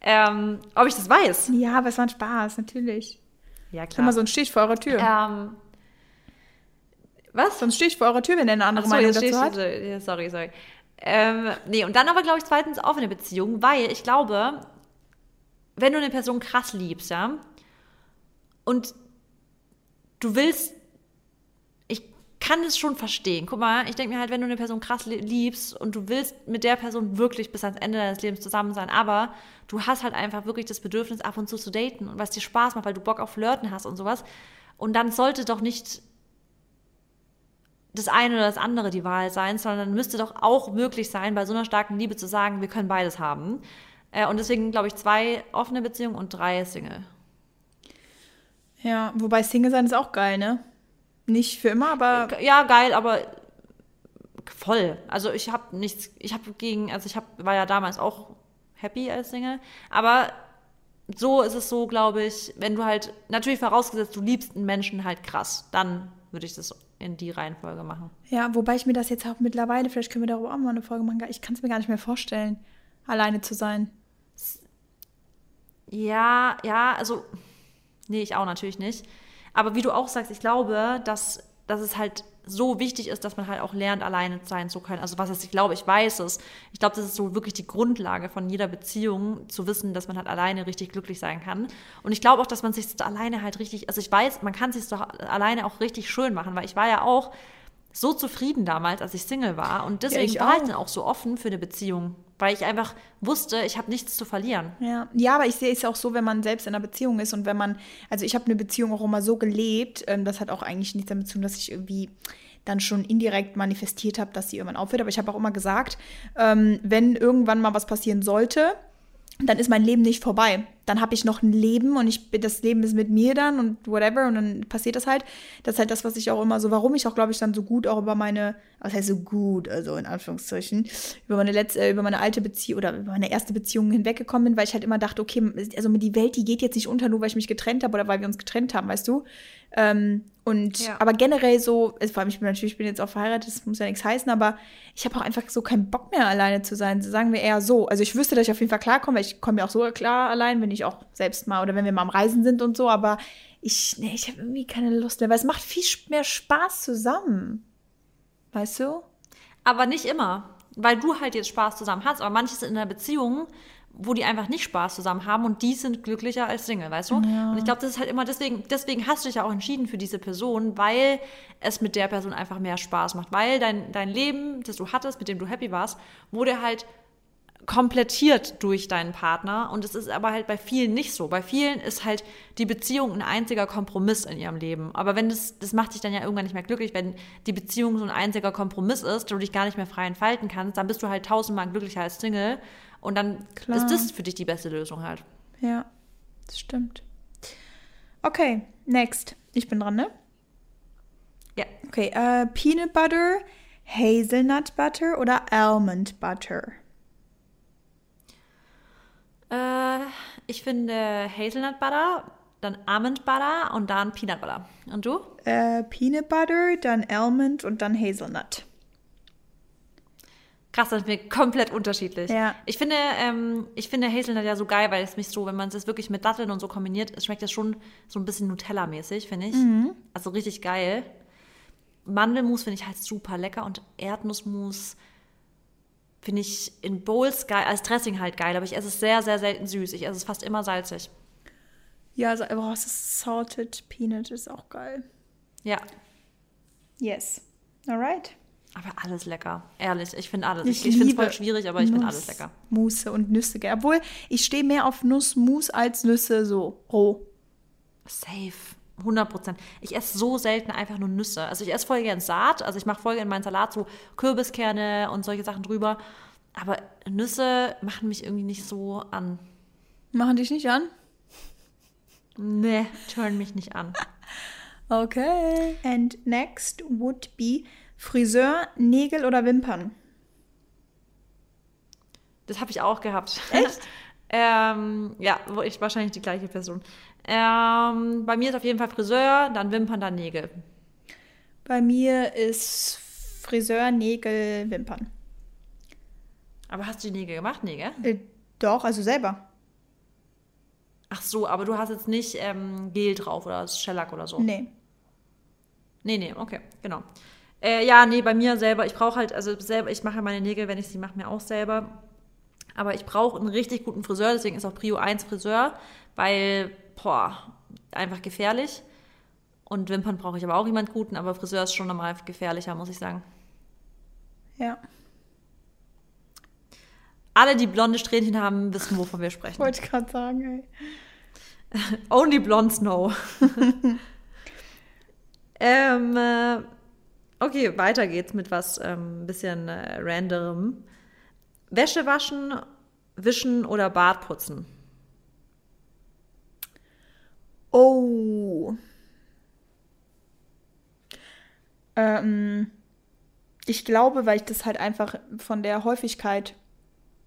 Ähm, ob ich das weiß? Ja, aber es war ein Spaß, natürlich. Ja, klar. Immer so ein Stich vor eurer Tür. Ähm, was? So ein Stich vor eurer Tür, wenn er eine andere so, Meinung dazu hat. Ja, sorry, sorry. Ähm, nee, und dann aber, glaube ich, zweitens offene Beziehung, weil ich glaube, wenn du eine Person krass liebst, ja, und du willst kann es schon verstehen. Guck mal, ich denke mir halt, wenn du eine Person krass liebst und du willst mit der Person wirklich bis ans Ende deines Lebens zusammen sein, aber du hast halt einfach wirklich das Bedürfnis, ab und zu zu daten und was dir Spaß macht, weil du Bock auf Flirten hast und sowas. Und dann sollte doch nicht das eine oder das andere die Wahl sein, sondern müsste doch auch möglich sein, bei so einer starken Liebe zu sagen, wir können beides haben. Äh, und deswegen glaube ich zwei offene Beziehungen und drei Single. Ja, wobei Single sein ist auch geil, ne? Nicht für immer, aber. Ja, geil, aber voll. Also ich habe nichts, ich habe gegen, also ich hab, war ja damals auch happy als Single, aber so ist es so, glaube ich, wenn du halt, natürlich vorausgesetzt, du liebst einen Menschen halt krass, dann würde ich das in die Reihenfolge machen. Ja, wobei ich mir das jetzt auch mittlerweile, vielleicht können wir darüber auch mal eine Folge machen, ich kann es mir gar nicht mehr vorstellen, alleine zu sein. Ja, ja, also, nee, ich auch natürlich nicht. Aber wie du auch sagst, ich glaube, dass, dass es halt so wichtig ist, dass man halt auch lernt, alleine sein zu können. Also was ist, ich glaube, ich weiß es. Ich glaube, das ist so wirklich die Grundlage von jeder Beziehung, zu wissen, dass man halt alleine richtig glücklich sein kann. Und ich glaube auch, dass man sich alleine halt richtig, also ich weiß, man kann sich doch alleine auch richtig schön machen, weil ich war ja auch so zufrieden damals, als ich Single war. Und deswegen ja, war ich dann auch so offen für eine Beziehung, weil ich einfach wusste, ich habe nichts zu verlieren. Ja. ja, aber ich sehe es auch so, wenn man selbst in einer Beziehung ist und wenn man, also ich habe eine Beziehung auch immer so gelebt, ähm, das hat auch eigentlich nichts damit zu tun, dass ich irgendwie dann schon indirekt manifestiert habe, dass sie irgendwann aufhört. Aber ich habe auch immer gesagt, ähm, wenn irgendwann mal was passieren sollte, dann ist mein Leben nicht vorbei. Dann habe ich noch ein Leben und ich das Leben ist mit mir dann und whatever und dann passiert das halt. Das ist halt das, was ich auch immer so, warum ich auch, glaube ich, dann so gut auch über meine, was heißt so gut, also in Anführungszeichen, über meine letzte, äh, über meine alte Beziehung oder über meine erste Beziehung hinweggekommen bin, weil ich halt immer dachte, okay, also die Welt, die geht jetzt nicht unter, nur weil ich mich getrennt habe oder weil wir uns getrennt haben, weißt du? Ähm, und ja. aber generell so, vor allem ich bin natürlich, ich bin jetzt auch verheiratet, das muss ja nichts heißen, aber ich habe auch einfach so keinen Bock mehr alleine zu sein. Sagen wir eher so. Also ich wüsste, dass ich auf jeden Fall klarkomme, weil ich komme ja auch so klar allein, wenn ich auch selbst mal oder wenn wir mal am Reisen sind und so, aber ich, nee, ich habe irgendwie keine Lust mehr, weil es macht viel mehr Spaß zusammen. Weißt du? Aber nicht immer. Weil du halt jetzt Spaß zusammen hast, aber manches in einer Beziehung wo die einfach nicht Spaß zusammen haben und die sind glücklicher als Single, weißt du? Ja. Und ich glaube, das ist halt immer deswegen, deswegen hast du dich ja auch entschieden für diese Person, weil es mit der Person einfach mehr Spaß macht, weil dein, dein Leben, das du hattest, mit dem du happy warst, wurde halt komplettiert durch deinen Partner und es ist aber halt bei vielen nicht so. Bei vielen ist halt die Beziehung ein einziger Kompromiss in ihrem Leben. Aber wenn das, das macht dich dann ja irgendwann nicht mehr glücklich, wenn die Beziehung so ein einziger Kompromiss ist, du dich gar nicht mehr frei entfalten kannst, dann bist du halt tausendmal glücklicher als Single und dann Klar. ist das für dich die beste Lösung halt. Ja, das stimmt. Okay, next. Ich bin dran, ne? Ja. Okay, uh, Peanut Butter, Hazelnut Butter oder Almond Butter? Äh, ich finde Hazelnut Butter, dann Almond Butter und dann Peanut Butter. Und du? Äh, Peanut Butter, dann Almond und dann Hazelnut. Krass, das ist mir komplett unterschiedlich. Ja. Ich finde, ähm, ich finde Hazelnut ja so geil, weil es mich so, wenn man es wirklich mit Datteln und so kombiniert, schmeckt das schon so ein bisschen Nutella-mäßig, finde ich. Mhm. Also richtig geil. Mandelmus finde ich halt super lecker und Erdnussmus finde ich in Bowls geil, als Dressing halt geil, aber ich esse es sehr, sehr selten süß. Ich esse es fast immer salzig. Ja, also, oh, ist Salted Peanut ist auch geil. Ja. Yes. Alright. Aber alles lecker. Ehrlich, ich finde alles. Ich, ich finde es voll schwierig, aber ich finde alles lecker. Musse und Nüsse. Obwohl, ich stehe mehr auf Nussmus als Nüsse so roh. Safe. 100 Prozent. Ich esse so selten einfach nur Nüsse. Also ich esse voll gern Saat. Also ich mache voll gern meinen Salat so Kürbiskerne und solche Sachen drüber. Aber Nüsse machen mich irgendwie nicht so an. Machen dich nicht an? Nee, turn mich nicht an. okay. And next would be Friseur, Nägel oder Wimpern? Das habe ich auch gehabt. Echt? ähm, ja, wo ich wahrscheinlich die gleiche Person. Ähm, bei mir ist auf jeden Fall Friseur, dann Wimpern, dann Nägel. Bei mir ist Friseur, Nägel, Wimpern. Aber hast du die Nägel gemacht? Nägel? Äh, doch, also selber. Ach so, aber du hast jetzt nicht ähm, Gel drauf oder Shellac oder so? Nee. Nee, nee, okay, genau. Äh, ja, nee, bei mir selber. Ich brauche halt, also selber, ich mache meine Nägel, wenn ich sie mache, mir auch selber. Aber ich brauche einen richtig guten Friseur, deswegen ist auch Prio 1 Friseur, weil, boah, einfach gefährlich. Und Wimpern brauche ich aber auch jemand guten, aber Friseur ist schon nochmal gefährlicher, muss ich sagen. Ja. Alle, die blonde Strähnchen haben, wissen, wovon wir sprechen. Wollte ich gerade sagen, ey. Only Blondes know. ähm, äh, Okay, weiter geht's mit was ein ähm, bisschen äh, randomem. Wäsche waschen, wischen oder Bart putzen? Oh. Ähm, ich glaube, weil ich das halt einfach von der Häufigkeit,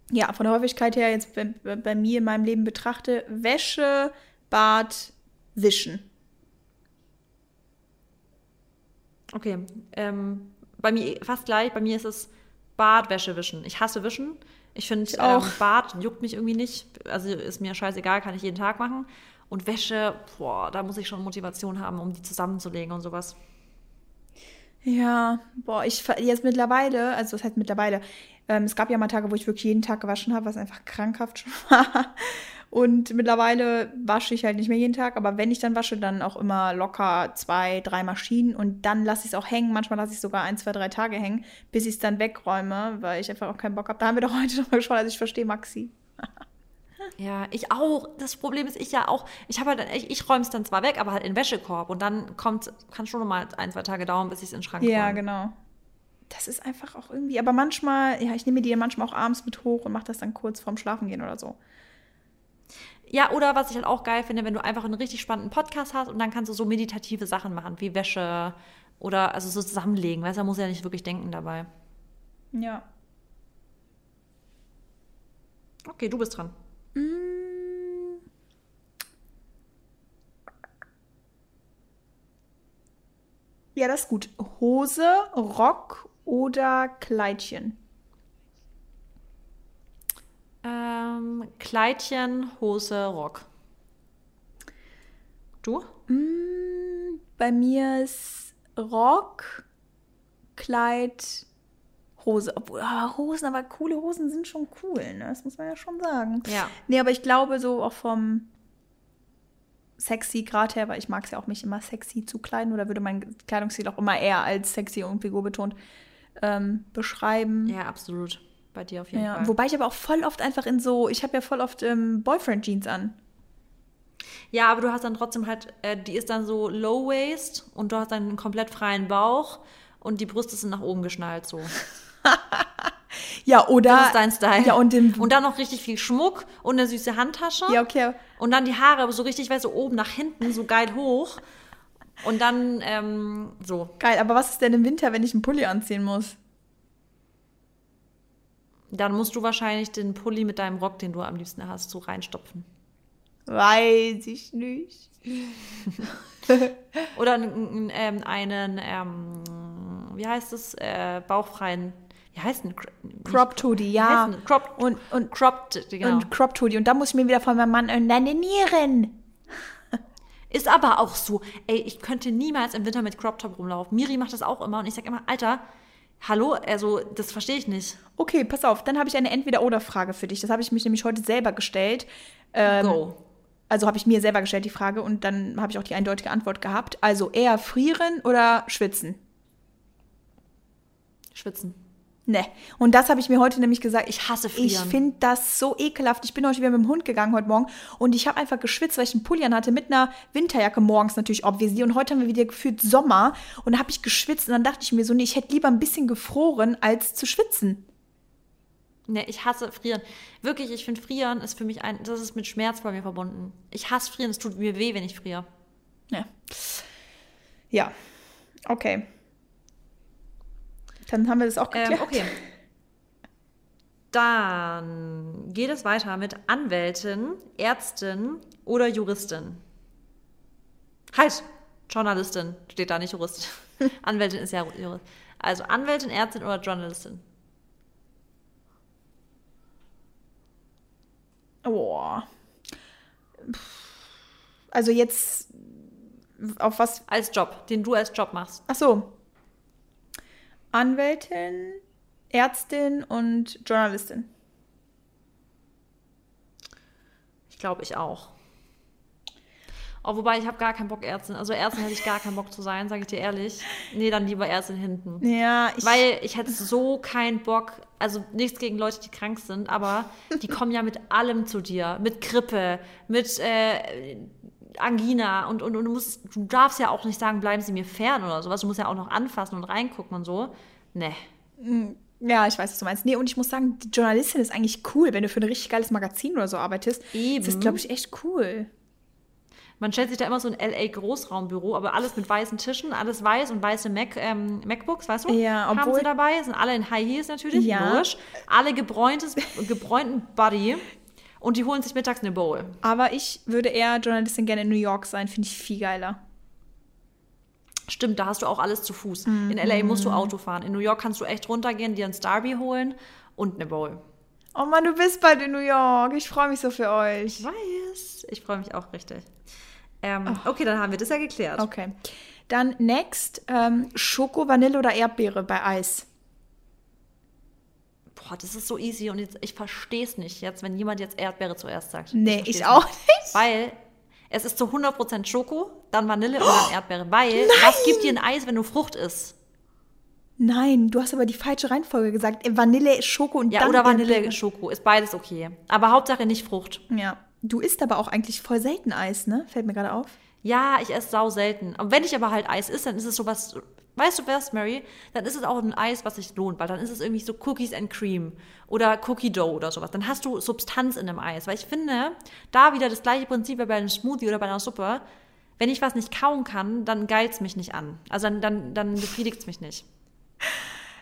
ja, von der Häufigkeit her jetzt bei, bei mir in meinem Leben betrachte, Wäsche, Bart, Wischen. Okay, ähm, bei mir fast gleich. Bei mir ist es Bartwäsche wischen. Ich hasse Wischen. Ich finde, ähm, Bart juckt mich irgendwie nicht. Also ist mir scheißegal, kann ich jeden Tag machen. Und Wäsche, boah, da muss ich schon Motivation haben, um die zusammenzulegen und sowas. Ja, boah, ich jetzt mittlerweile, also das heißt mittlerweile, ähm, es gab ja mal Tage, wo ich wirklich jeden Tag gewaschen habe, was einfach krankhaft schon war. Und mittlerweile wasche ich halt nicht mehr jeden Tag, aber wenn ich dann wasche, dann auch immer locker zwei, drei Maschinen und dann lasse ich es auch hängen. Manchmal lasse ich sogar ein, zwei, drei Tage hängen, bis ich es dann wegräume, weil ich einfach auch keinen Bock habe. Da haben wir doch heute noch mal geschaut, also ich verstehe Maxi. Ja, ich auch. Das Problem ist, ich ja auch. Ich habe halt, ich, ich räume es dann zwar weg, aber halt in Wäschekorb. Und dann kommt, kann schon noch mal ein, zwei Tage dauern, bis ich es in den Schrank Ja, räume. genau. Das ist einfach auch irgendwie. Aber manchmal, ja, ich nehme die manchmal auch abends mit hoch und mache das dann kurz vorm Schlafengehen oder so. Ja, oder was ich halt auch geil finde, wenn du einfach einen richtig spannenden Podcast hast und dann kannst du so meditative Sachen machen, wie Wäsche oder also so zusammenlegen. Weißt du, da muss ja nicht wirklich denken dabei. Ja. Okay, du bist dran. Mm. Ja, das ist gut. Hose, Rock oder Kleidchen? Ähm, Kleidchen, Hose, Rock. Du? Mm, bei mir ist Rock, Kleid, Hose. Obwohl, aber Hosen, aber coole Hosen sind schon cool, ne? Das muss man ja schon sagen. Ja. Nee, aber ich glaube so auch vom sexy Grad her, weil ich mag es ja auch mich immer sexy zu kleiden oder würde mein Kleidungsstil auch immer eher als sexy und figurbetont ähm, beschreiben. Ja, absolut. Bei dir auf jeden ja, Fall. Wobei ich aber auch voll oft einfach in so, ich habe ja voll oft ähm, Boyfriend-Jeans an. Ja, aber du hast dann trotzdem halt, äh, die ist dann so Low Waist und du hast dann einen komplett freien Bauch und die Brüste sind nach oben geschnallt so. ja, oder. Das ist dein Style. Ja, und, im, und dann noch richtig viel Schmuck und eine süße Handtasche. Ja, okay. Und dann die Haare so richtig, weißt du, oben nach hinten, so geil hoch. Und dann ähm, so. Geil, aber was ist denn im Winter, wenn ich einen Pulli anziehen muss? Dann musst du wahrscheinlich den Pulli mit deinem Rock, den du am liebsten hast, so reinstopfen. Weiß ich nicht. Oder einen, ähm, einen ähm, wie heißt es, äh, bauchfreien wie heißt denn? Cropped Hoodie, ja. Crop, und, und Cropped, genau. Und Cropped Hoodie. Und da muss ich mir wieder von meinem Mann deine Nieren. Ist aber auch so. Ey, ich könnte niemals im Winter mit Crop Top rumlaufen. Miri macht das auch immer. Und ich sage immer, Alter, hallo, also das verstehe ich nicht. Okay, pass auf. Dann habe ich eine Entweder-Oder-Frage für dich. Das habe ich mich nämlich heute selber gestellt. Ähm, Go. Also habe ich mir selber gestellt die Frage und dann habe ich auch die eindeutige Antwort gehabt. Also eher frieren oder schwitzen? Schwitzen. Ne. Und das habe ich mir heute nämlich gesagt. Ich hasse Frieren. Ich finde das so ekelhaft. Ich bin heute wieder mit dem Hund gegangen heute Morgen und ich habe einfach geschwitzt, weil ich einen Pulli an hatte mit einer Winterjacke morgens natürlich obviously. Und heute haben wir wieder gefühlt Sommer und da habe ich geschwitzt und dann dachte ich mir so, nee, ich hätte lieber ein bisschen gefroren, als zu schwitzen. Ne, ich hasse Frieren. Wirklich, ich finde Frieren ist für mich ein, das ist mit Schmerz bei mir verbunden. Ich hasse Frieren, es tut mir weh, wenn ich friere. Ja. Ja. Okay. Dann haben wir das auch ähm, geklärt. Ähm, okay. Dann geht es weiter mit Anwältin, Ärztin oder Juristin. Halt, Journalistin steht da nicht Jurist. Anwältin ist ja Jurist. Also Anwältin, Ärztin oder Journalistin? Boah. Also jetzt auf was? Als Job, den du als Job machst. Ach so. Anwältin, Ärztin und Journalistin. Ich glaube, ich auch. Oh, wobei, ich habe gar keinen Bock, Ärztin. Also Ärztin hätte ich gar keinen Bock zu sein, sage ich dir ehrlich. Nee, dann lieber Ärztin hinten. Ja, ich Weil ich hätte so keinen Bock, also nichts gegen Leute, die krank sind, aber die kommen ja mit allem zu dir. Mit Grippe, mit äh, Angina und, und, und du, musst, du darfst ja auch nicht sagen, bleiben Sie mir fern oder sowas. Du musst ja auch noch anfassen und reingucken und so. Nee. Mm, ja, ich weiß, was du meinst. Nee, und ich muss sagen, die Journalistin ist eigentlich cool, wenn du für ein richtig geiles Magazin oder so arbeitest. Eben. Das ist, glaube ich, echt cool. Man stellt sich da immer so ein LA Großraumbüro, aber alles mit weißen Tischen, alles weiß und weiße Mac, ähm, MacBooks, weißt du? Ja, obwohl, Haben sie dabei, sind alle in High Heels natürlich, ja. Logisch. Alle gebräuntes, gebräunten Buddy. Und die holen sich mittags eine Bowl. Aber ich würde eher Journalistin gerne in New York sein, finde ich viel geiler. Stimmt, da hast du auch alles zu Fuß. Mhm. In LA musst du Auto fahren. In New York kannst du echt runtergehen, dir ein Starby holen und eine Bowl. Oh Mann, du bist bald in New York. Ich freue mich so für euch. Ich weiß. Ich freue mich auch richtig. Ähm, okay, dann haben wir das ja geklärt. Okay. Dann next, ähm, Schoko, Vanille oder Erdbeere bei Eis. Boah, das ist so easy und jetzt, ich verstehe es nicht jetzt, wenn jemand jetzt Erdbeere zuerst sagt. Nee, ich, ich auch nicht. Weil es ist zu 100% Schoko, dann Vanille und dann Erdbeere. Weil, Nein. was gibt dir ein Eis, wenn du Frucht isst? Nein, du hast aber die falsche Reihenfolge gesagt. Vanille, Schoko und ja, dann oder Vanille, Erdbeere. Schoko. Ist beides okay. Aber Hauptsache nicht Frucht. Ja. Du isst aber auch eigentlich voll selten Eis, ne? Fällt mir gerade auf. Ja, ich esse sau selten. Und wenn ich aber halt Eis esse, dann ist es sowas, weißt du was, Mary? Dann ist es auch ein Eis, was sich lohnt, weil dann ist es irgendwie so Cookies and Cream oder Cookie Dough oder sowas. Dann hast du Substanz in einem Eis. Weil ich finde, da wieder das gleiche Prinzip wie bei einem Smoothie oder bei einer Suppe. Wenn ich was nicht kauen kann, dann geilt mich nicht an. Also dann, dann, dann befriedigt es mich nicht.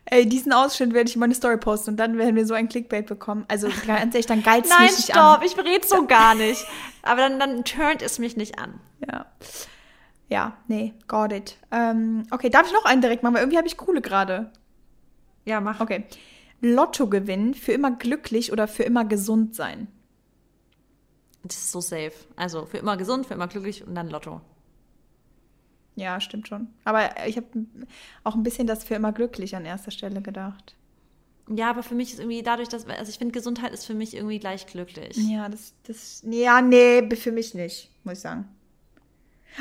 Ey, diesen Ausschnitt werde ich in meine Story posten und dann werden wir so ein Clickbait bekommen. Also ganz ehrlich, dann geizt Nein, mich nicht stopp, an. ich rede so gar nicht. Aber dann, dann turnt es mich nicht an. Ja. Ja, nee, got it. Ähm, okay, darf ich noch einen direkt machen? Weil irgendwie habe ich coole gerade. Ja, mach. Okay. Lotto gewinnen, für immer glücklich oder für immer gesund sein? Das ist so safe. Also für immer gesund, für immer glücklich und dann Lotto. Ja, stimmt schon. Aber ich habe auch ein bisschen das für immer glücklich an erster Stelle gedacht. Ja, aber für mich ist irgendwie dadurch, dass, also ich finde, Gesundheit ist für mich irgendwie gleich glücklich. Ja, das, das, ja, nee, für mich nicht, muss ich sagen.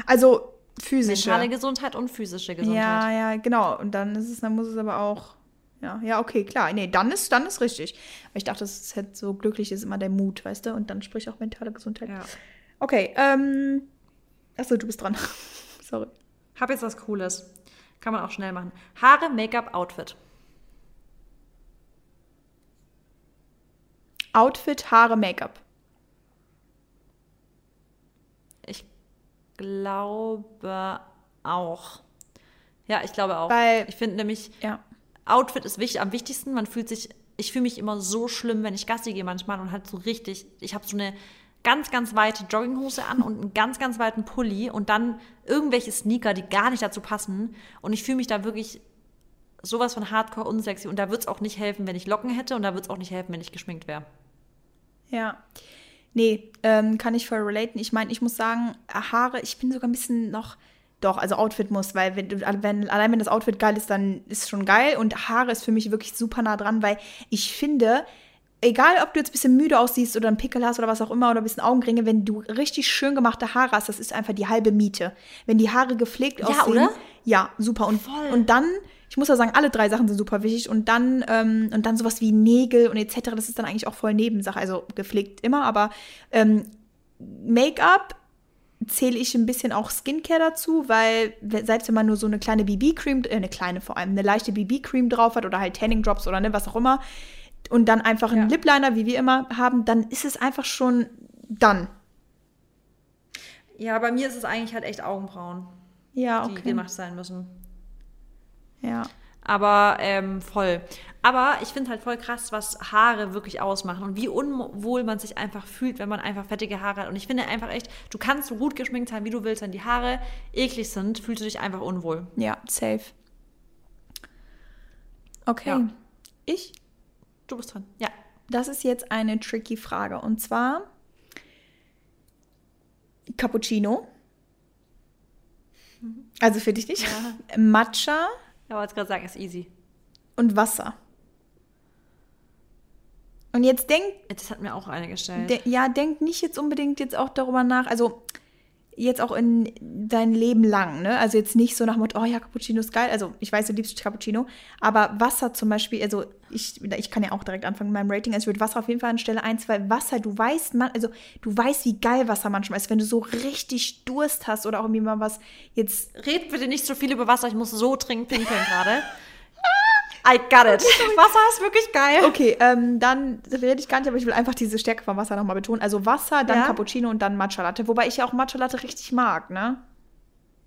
Also physische. Mentale Gesundheit und physische Gesundheit. Ja, ja, genau. Und dann ist es, dann muss es aber auch, ja, ja, okay, klar. Nee, dann ist, dann ist richtig. Aber ich dachte, es ist halt so glücklich ist immer der Mut, weißt du? Und dann sprich auch mentale Gesundheit. Ja. Okay, ähm, achso, du bist dran. Sorry. Hab jetzt was Cooles. Kann man auch schnell machen. Haare, Make-up, Outfit. Outfit, Haare, Make-up. Ich glaube auch. Ja, ich glaube auch. Weil, ich finde nämlich, ja. Outfit ist wichtig, am wichtigsten. Man fühlt sich, ich fühle mich immer so schlimm, wenn ich Gassi gehe manchmal und halt so richtig, ich habe so eine ganz, ganz weite Jogginghose an und einen ganz, ganz weiten Pulli und dann irgendwelche Sneaker, die gar nicht dazu passen. Und ich fühle mich da wirklich sowas von hardcore unsexy. Und da wird es auch nicht helfen, wenn ich Locken hätte und da wird es auch nicht helfen, wenn ich geschminkt wäre. Ja. Nee, ähm, kann ich voll relaten. Ich meine, ich muss sagen, Haare, ich bin sogar ein bisschen noch. Doch, also Outfit muss, weil wenn, wenn, allein wenn das Outfit geil ist, dann ist es schon geil. Und Haare ist für mich wirklich super nah dran, weil ich finde, egal ob du jetzt ein bisschen müde aussiehst oder einen Pickel hast oder was auch immer oder ein bisschen Augenringe, wenn du richtig schön gemachte Haare hast, das ist einfach die halbe Miete. Wenn die Haare gepflegt ja, aussehen. Oder? Ja, super. Und, Voll. und dann, ich muss ja sagen, alle drei Sachen sind super wichtig. Und dann, ähm, und dann sowas wie Nägel und etc., das ist dann eigentlich auch voll Nebensache. Also gepflegt immer, aber ähm, Make-up zähle ich ein bisschen auch Skincare dazu, weil selbst wenn man nur so eine kleine BB-Cream, äh, eine kleine vor allem, eine leichte BB-Cream drauf hat oder halt Tanning Drops oder ne, was auch immer, und dann einfach einen ja. Lip Liner, wie wir immer haben, dann ist es einfach schon dann. Ja, bei mir ist es eigentlich halt echt Augenbrauen. Ja, okay. Die gemacht sein müssen. Ja. Aber ähm, voll. Aber ich finde halt voll krass, was Haare wirklich ausmachen und wie unwohl man sich einfach fühlt, wenn man einfach fettige Haare hat. Und ich finde einfach echt, du kannst so gut geschminkt sein, wie du willst, wenn die Haare eklig sind, fühlst du dich einfach unwohl. Ja, safe. Okay. Ja. Ich? Du bist dran. Ja. Das ist jetzt eine tricky Frage. Und zwar Cappuccino. Also für dich nicht. Ja. Matcha. Ja, wollte gerade sagen, ist easy. Und Wasser. Und jetzt denk. Das hat mir auch eine gestellt. De, ja, denk nicht jetzt unbedingt jetzt auch darüber nach. Also jetzt auch in dein Leben lang, ne? Also jetzt nicht so nach Motto, oh ja, Cappuccino ist geil. Also ich weiß, du liebst Cappuccino, aber Wasser zum Beispiel, also ich, ich kann ja auch direkt anfangen mit meinem Rating. Also ich würde Wasser auf jeden Fall an Stelle 1, weil Wasser, du weißt, man, also du weißt, wie geil Wasser manchmal ist, wenn du so richtig Durst hast oder auch irgendwie mal was jetzt. Red bitte nicht so viel über Wasser, ich muss so trinken, pinkeln gerade. I got it. Wasser ist wirklich geil. Okay, ähm, dann rede ich gar nicht, aber ich will einfach diese Stärke von Wasser nochmal betonen. Also Wasser, dann ja? Cappuccino und dann Matcha Latte. Wobei ich ja auch Matcha Latte richtig mag, ne?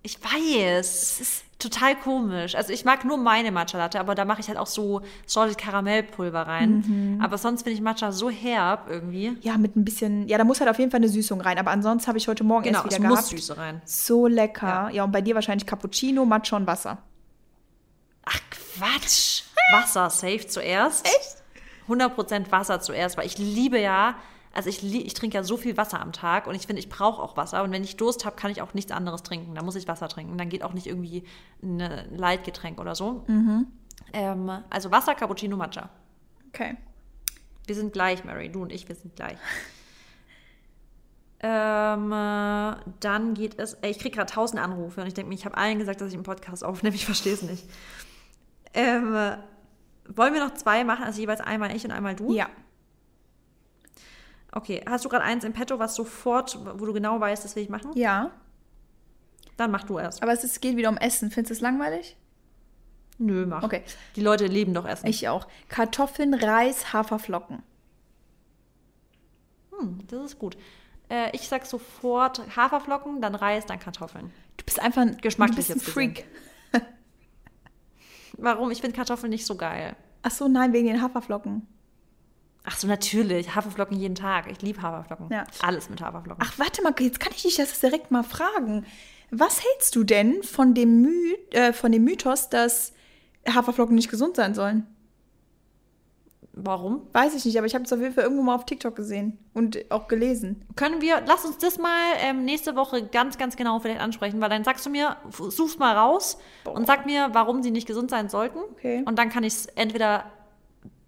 Ich weiß. Es ist total komisch. Also ich mag nur meine Matcha Latte, aber da mache ich halt auch so Salted Karamellpulver rein. Mhm. Aber sonst finde ich Matcha so herb irgendwie. Ja, mit ein bisschen, ja, da muss halt auf jeden Fall eine Süßung rein. Aber ansonsten habe ich heute Morgen genau, erst wieder es gehabt. muss Süße rein. So lecker. Ja. ja, und bei dir wahrscheinlich Cappuccino, Matcha und Wasser. Ach Quatsch. Wasser safe zuerst. Echt? 100% Wasser zuerst, weil ich liebe ja also ich, ich trinke ja so viel Wasser am Tag und ich finde, ich brauche auch Wasser. Und wenn ich Durst habe, kann ich auch nichts anderes trinken. Da muss ich Wasser trinken. Dann geht auch nicht irgendwie ein Leitgetränk oder so. Mhm. Ähm, also Wasser, Cappuccino, Matcha. Okay. Wir sind gleich, Mary. Du und ich, wir sind gleich. ähm, äh, dann geht es. Ey, ich kriege gerade tausend Anrufe und ich denke mir, ich habe allen gesagt, dass ich einen Podcast aufnehme. Ich verstehe es nicht. Ähm, wollen wir noch zwei machen? Also jeweils einmal ich und einmal du? Ja. Okay, hast du gerade eins im Petto, was sofort, wo du genau weißt, das will ich machen? Ja. Dann mach du erst. Aber es ist, geht wieder um Essen. Findest du es langweilig? Nö, mach. Okay. Die Leute leben doch Essen. Ich auch. Kartoffeln, Reis, Haferflocken. Hm, das ist gut. Äh, ich sag sofort Haferflocken, dann Reis, dann Kartoffeln. Du bist einfach ein, Geschmacklich ein Freak. Warum? Ich finde Kartoffeln nicht so geil. Ach so, nein, wegen den Haferflocken. Ach so, natürlich. Haferflocken jeden Tag. Ich liebe Haferflocken. Ja. Alles mit Haferflocken. Ach, warte mal, jetzt kann ich dich das direkt mal fragen. Was hältst du denn von dem, My äh, von dem Mythos, dass Haferflocken nicht gesund sein sollen? Warum? Weiß ich nicht, aber ich habe es auf jeden Fall irgendwo mal auf TikTok gesehen und auch gelesen. Können wir, lass uns das mal ähm, nächste Woche ganz, ganz genau vielleicht ansprechen, weil dann sagst du mir, such's mal raus Boah. und sag mir, warum sie nicht gesund sein sollten. Okay. Und dann kann ich es entweder,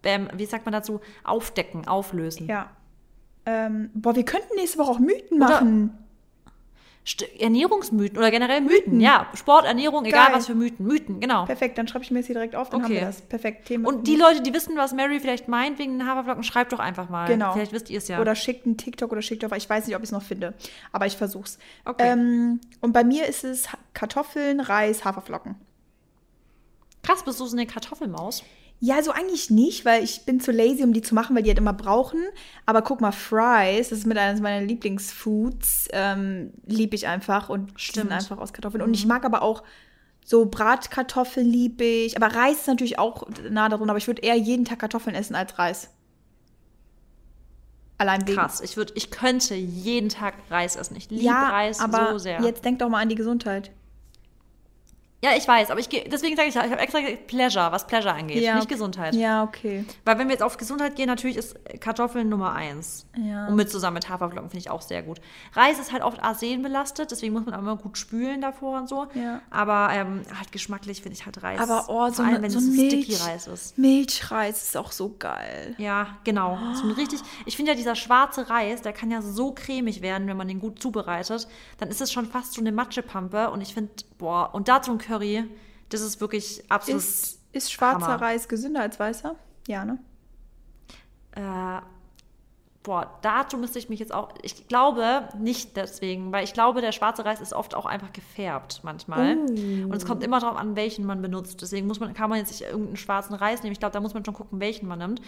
ähm, wie sagt man dazu, aufdecken, auflösen. Ja. Ähm, boah, wir könnten nächste Woche auch Mythen machen. Ernährungsmythen oder generell Mythen. Mythen. Ja, Sport, Ernährung, Geil. egal was für Mythen. Mythen, genau. Perfekt, dann schreibe ich mir das hier direkt auf, dann okay. haben wir das. Perfekt, Thema. Und die Leute, die wissen, was Mary vielleicht meint wegen den Haferflocken, schreibt doch einfach mal. Genau. Vielleicht wisst ihr es ja. Oder schickt einen TikTok oder schickt auf, ich weiß nicht, ob ich es noch finde, aber ich versuch's. Okay. Ähm, und bei mir ist es Kartoffeln, Reis, Haferflocken. Krass, bist du so eine Kartoffelmaus? Ja, so eigentlich nicht, weil ich bin zu lazy, um die zu machen, weil die halt immer brauchen. Aber guck mal, Fries, das ist mit eines meiner Lieblingsfoods, ähm, liebe ich einfach und Stimmt. einfach aus Kartoffeln. Mhm. Und ich mag aber auch so Bratkartoffeln liebe ich. Aber Reis ist natürlich auch nah darunter, aber ich würde eher jeden Tag Kartoffeln essen als Reis. Allein wegen. Krass, ich, würd, ich könnte jeden Tag Reis essen. Ich liebe ja, Reis aber so sehr. Jetzt denk doch mal an die Gesundheit. Ja, ich weiß, aber ich deswegen sage ich ja, ich habe extra Pleasure, was Pleasure angeht, ja, nicht Gesundheit. Ja, okay. Weil wenn wir jetzt auf Gesundheit gehen, natürlich ist Kartoffeln Nummer eins. Ja. Und mit zusammen mit Haferflocken finde ich auch sehr gut. Reis ist halt oft arsenbelastet, deswegen muss man auch immer gut spülen davor und so. Ja. Aber ähm, halt geschmacklich finde ich halt Reis. Aber oh, so, allem, wenn so, so Milch, Sticky Reis ist. Milchreis ist auch so geil. Ja, genau. Oh. So richtig. Ich finde ja dieser schwarze Reis, der kann ja so cremig werden, wenn man den gut zubereitet. Dann ist es schon fast so eine Matschepampe und ich finde, boah, und dazu ein Curry, das ist wirklich absolut. Ist, ist schwarzer Hammer. Reis gesünder als weißer? Ja, ne? Äh, boah, dazu müsste ich mich jetzt auch. Ich glaube nicht deswegen, weil ich glaube, der schwarze Reis ist oft auch einfach gefärbt manchmal. Uh. Und es kommt immer darauf an, welchen man benutzt. Deswegen muss man, kann man jetzt nicht irgendeinen schwarzen Reis nehmen. Ich glaube, da muss man schon gucken, welchen man nimmt.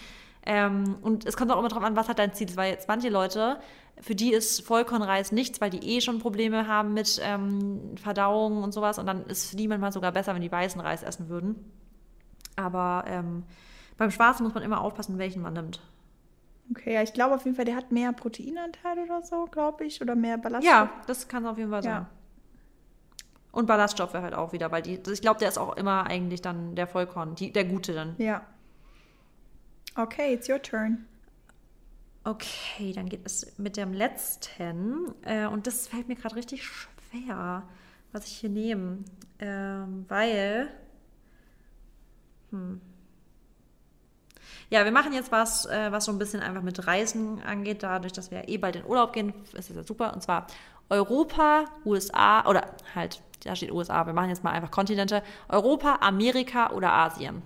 Ähm, und es kommt auch immer darauf an, was hat dein Ziel. Weil jetzt manche Leute für die ist Vollkornreis nichts, weil die eh schon Probleme haben mit ähm, Verdauung und sowas. Und dann ist für die manchmal sogar besser, wenn die weißen Reis essen würden. Aber ähm, beim Schwarzen muss man immer aufpassen, welchen man nimmt. Okay, ja, ich glaube auf jeden Fall, der hat mehr Proteinanteil oder so, glaube ich, oder mehr Ballaststoffe. Ja, das kann auf jeden Fall sein. Ja. Und Ballaststoffe halt auch wieder, weil die, ich glaube, der ist auch immer eigentlich dann der Vollkorn, die, der gute dann. Ja. Okay, it's your turn. Okay, dann geht es mit dem letzten. Äh, und das fällt mir gerade richtig schwer, was ich hier nehme. Ähm, weil. Hm. Ja, wir machen jetzt was, äh, was so ein bisschen einfach mit Reisen angeht, dadurch, dass wir eh bald in Urlaub gehen, ist das ja super. Und zwar Europa, USA oder halt, da steht USA, wir machen jetzt mal einfach Kontinente. Europa, Amerika oder Asien.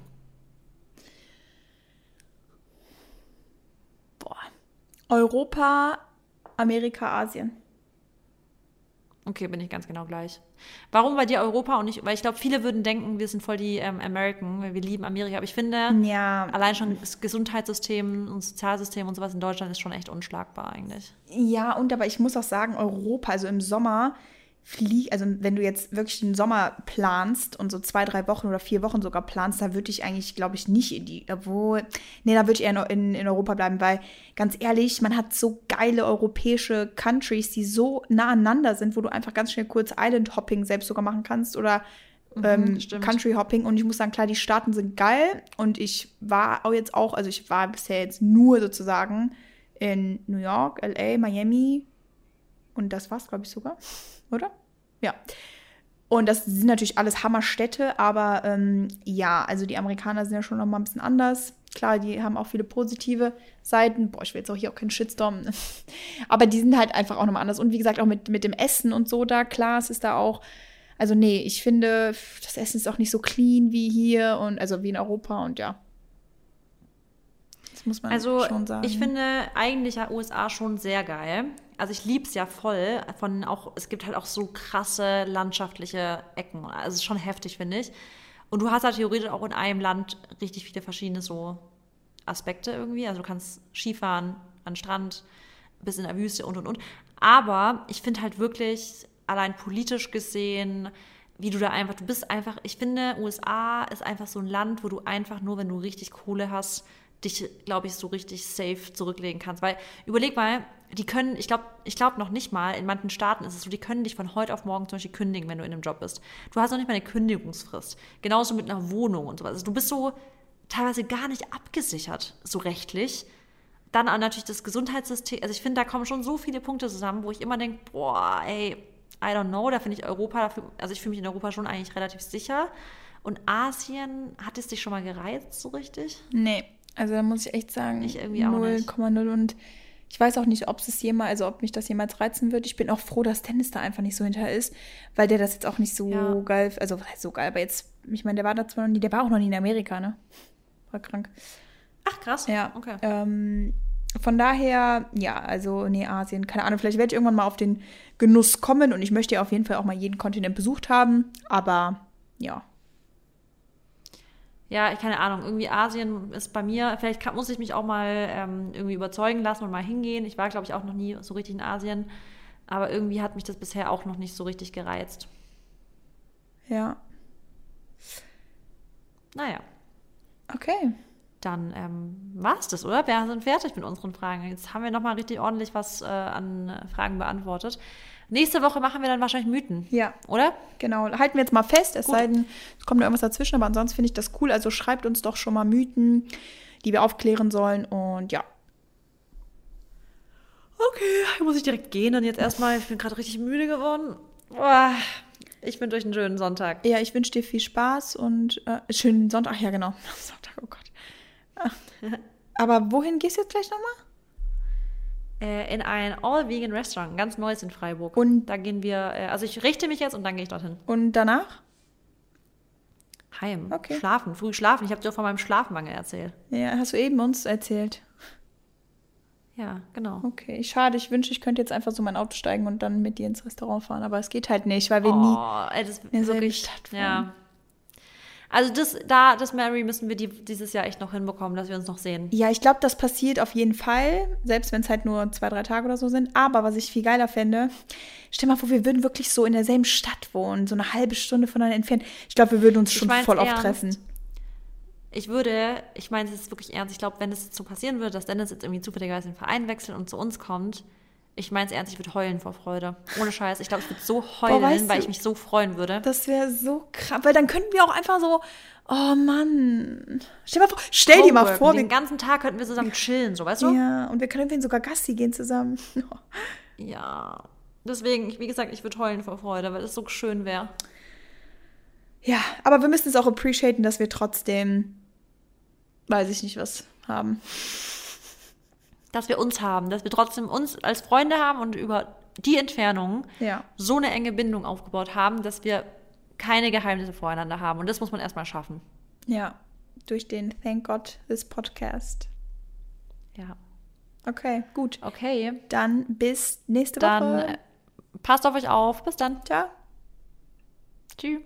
Europa, Amerika, Asien. Okay, bin ich ganz genau gleich. Warum bei dir Europa und nicht, weil ich glaube, viele würden denken, wir sind voll die ähm, American, weil wir lieben Amerika. Aber ich finde, ja. allein schon das Gesundheitssystem und Sozialsystem und sowas in Deutschland ist schon echt unschlagbar eigentlich. Ja, und aber ich muss auch sagen, Europa, also im Sommer flieg, also wenn du jetzt wirklich den Sommer planst und so zwei, drei Wochen oder vier Wochen sogar planst, da würde ich eigentlich, glaube ich, nicht in die, obwohl, nee, da würde ich eher in, in Europa bleiben, weil ganz ehrlich, man hat so geile europäische Countries, die so nah aneinander sind, wo du einfach ganz schnell kurz Island Hopping selbst sogar machen kannst oder mhm, ähm, Country Hopping. Und ich muss sagen, klar, die Staaten sind geil und ich war auch jetzt auch, also ich war bisher jetzt nur sozusagen in New York, LA, Miami und das war's, glaube ich, sogar, oder? Ja. Und das sind natürlich alles Hammerstädte, aber ähm, ja, also die Amerikaner sind ja schon noch mal ein bisschen anders. Klar, die haben auch viele positive Seiten. Boah, ich will jetzt auch hier auch keinen Shitstorm. aber die sind halt einfach auch nochmal anders. Und wie gesagt, auch mit, mit dem Essen und so da, klar, es ist da auch. Also, nee, ich finde, das Essen ist auch nicht so clean wie hier und also wie in Europa und ja. Das muss man also, schon sagen. Ich finde eigentlich USA schon sehr geil also ich liebe es ja voll von auch, es gibt halt auch so krasse landschaftliche Ecken. Also es ist schon heftig, finde ich. Und du hast halt theoretisch auch in einem Land richtig viele verschiedene so Aspekte irgendwie. Also du kannst Skifahren an Strand, bis in der Wüste und und und. Aber ich finde halt wirklich, allein politisch gesehen, wie du da einfach, du bist einfach, ich finde, USA ist einfach so ein Land, wo du einfach nur, wenn du richtig Kohle hast, dich, glaube ich, so richtig safe zurücklegen kannst. Weil überleg mal, die können, ich glaube ich glaub noch nicht mal, in manchen Staaten ist es so, die können dich von heute auf morgen zum Beispiel kündigen, wenn du in einem Job bist. Du hast noch nicht mal eine Kündigungsfrist. Genauso mit einer Wohnung und so was. Also du bist so teilweise gar nicht abgesichert, so rechtlich. Dann auch natürlich das Gesundheitssystem. Also ich finde, da kommen schon so viele Punkte zusammen, wo ich immer denke, boah, ey, I don't know, da finde ich Europa, dafür, also ich fühle mich in Europa schon eigentlich relativ sicher. Und Asien, hat es dich schon mal gereizt, so richtig? Nee, also da muss ich echt sagen, 0,0 und ich weiß auch nicht, ob es jemals, also ob mich das jemals reizen wird. Ich bin auch froh, dass Dennis da einfach nicht so hinter ist, weil der das jetzt auch nicht so ja. geil, also so geil, aber jetzt, ich meine, der war da zwar noch nie, der war auch noch nie in Amerika, ne? War krank. Ach, krass. Ja. Okay. Ähm, von daher, ja, also, nee, Asien, keine Ahnung, vielleicht werde ich irgendwann mal auf den Genuss kommen und ich möchte ja auf jeden Fall auch mal jeden Kontinent besucht haben, aber ja, ja, ich keine Ahnung, irgendwie Asien ist bei mir, vielleicht kann, muss ich mich auch mal ähm, irgendwie überzeugen lassen und mal hingehen. Ich war, glaube ich, auch noch nie so richtig in Asien, aber irgendwie hat mich das bisher auch noch nicht so richtig gereizt. Ja. Naja. Okay. Dann ähm, war es das, oder? Wir sind fertig mit unseren Fragen. Jetzt haben wir nochmal richtig ordentlich was äh, an Fragen beantwortet. Nächste Woche machen wir dann wahrscheinlich Mythen. Ja. Oder? Genau. Halten wir jetzt mal fest, es Gut. sei denn, es kommt noch irgendwas dazwischen, aber ansonsten finde ich das cool. Also schreibt uns doch schon mal Mythen, die wir aufklären sollen und ja. Okay, muss ich direkt gehen dann jetzt erstmal. Ich bin gerade richtig müde geworden. Boah. Ich wünsche euch einen schönen Sonntag. Ja, ich wünsche dir viel Spaß und äh, schönen Sonntag. Ach ja, genau. Sonntag, oh Gott. Aber wohin gehst du jetzt gleich nochmal? Äh, in ein All-Vegan Restaurant, ganz neues in Freiburg. Und da gehen wir, äh, also ich richte mich jetzt und dann gehe ich dorthin. Und danach? Heim. Okay. Schlafen, früh schlafen. Ich habe dir von meinem Schlafmangel erzählt. Ja, hast du eben uns erzählt. Ja, genau. Okay, schade. Ich wünsche, ich könnte jetzt einfach so mein Auto steigen und dann mit dir ins Restaurant fahren. Aber es geht halt nicht, weil wir oh, nie ey, das in derselben wirklich, Stadt fahren. Ja. Also das, da, das Mary müssen wir die, dieses Jahr echt noch hinbekommen, dass wir uns noch sehen. Ja, ich glaube, das passiert auf jeden Fall, selbst wenn es halt nur zwei, drei Tage oder so sind. Aber was ich viel geiler fände, stell mal vor, wir würden wirklich so in derselben Stadt wohnen, so eine halbe Stunde voneinander entfernt. Ich glaube, wir würden uns schon voll oft treffen. Ich würde, ich meine, es ist wirklich ernst, ich glaube, wenn es so passieren würde, dass Dennis jetzt irgendwie zufälligerweise den Verein wechselt und zu uns kommt, ich meine es ernst, ich würde heulen vor Freude. Ohne Scheiß. Ich glaube, ich würde so heulen, Boah, weil ich mich so freuen würde. Das wäre so krass. Weil dann könnten wir auch einfach so, oh Mann. Stell, mal vor, stell dir mal vor. Den ganzen Tag könnten wir zusammen chillen, so weißt du? Ja, und wir können sogar Gassi gehen zusammen. ja. Deswegen, wie gesagt, ich würde heulen vor Freude, weil es so schön wäre. Ja, aber wir müssen es auch appreciaten, dass wir trotzdem, weiß ich nicht, was haben dass wir uns haben, dass wir trotzdem uns als Freunde haben und über die Entfernung ja. so eine enge Bindung aufgebaut haben, dass wir keine Geheimnisse voreinander haben. Und das muss man erstmal schaffen. Ja, durch den Thank God This Podcast. Ja. Okay, gut. Okay. Dann bis nächste Woche. Dann passt auf euch auf. Bis dann. Ciao. Tschüss.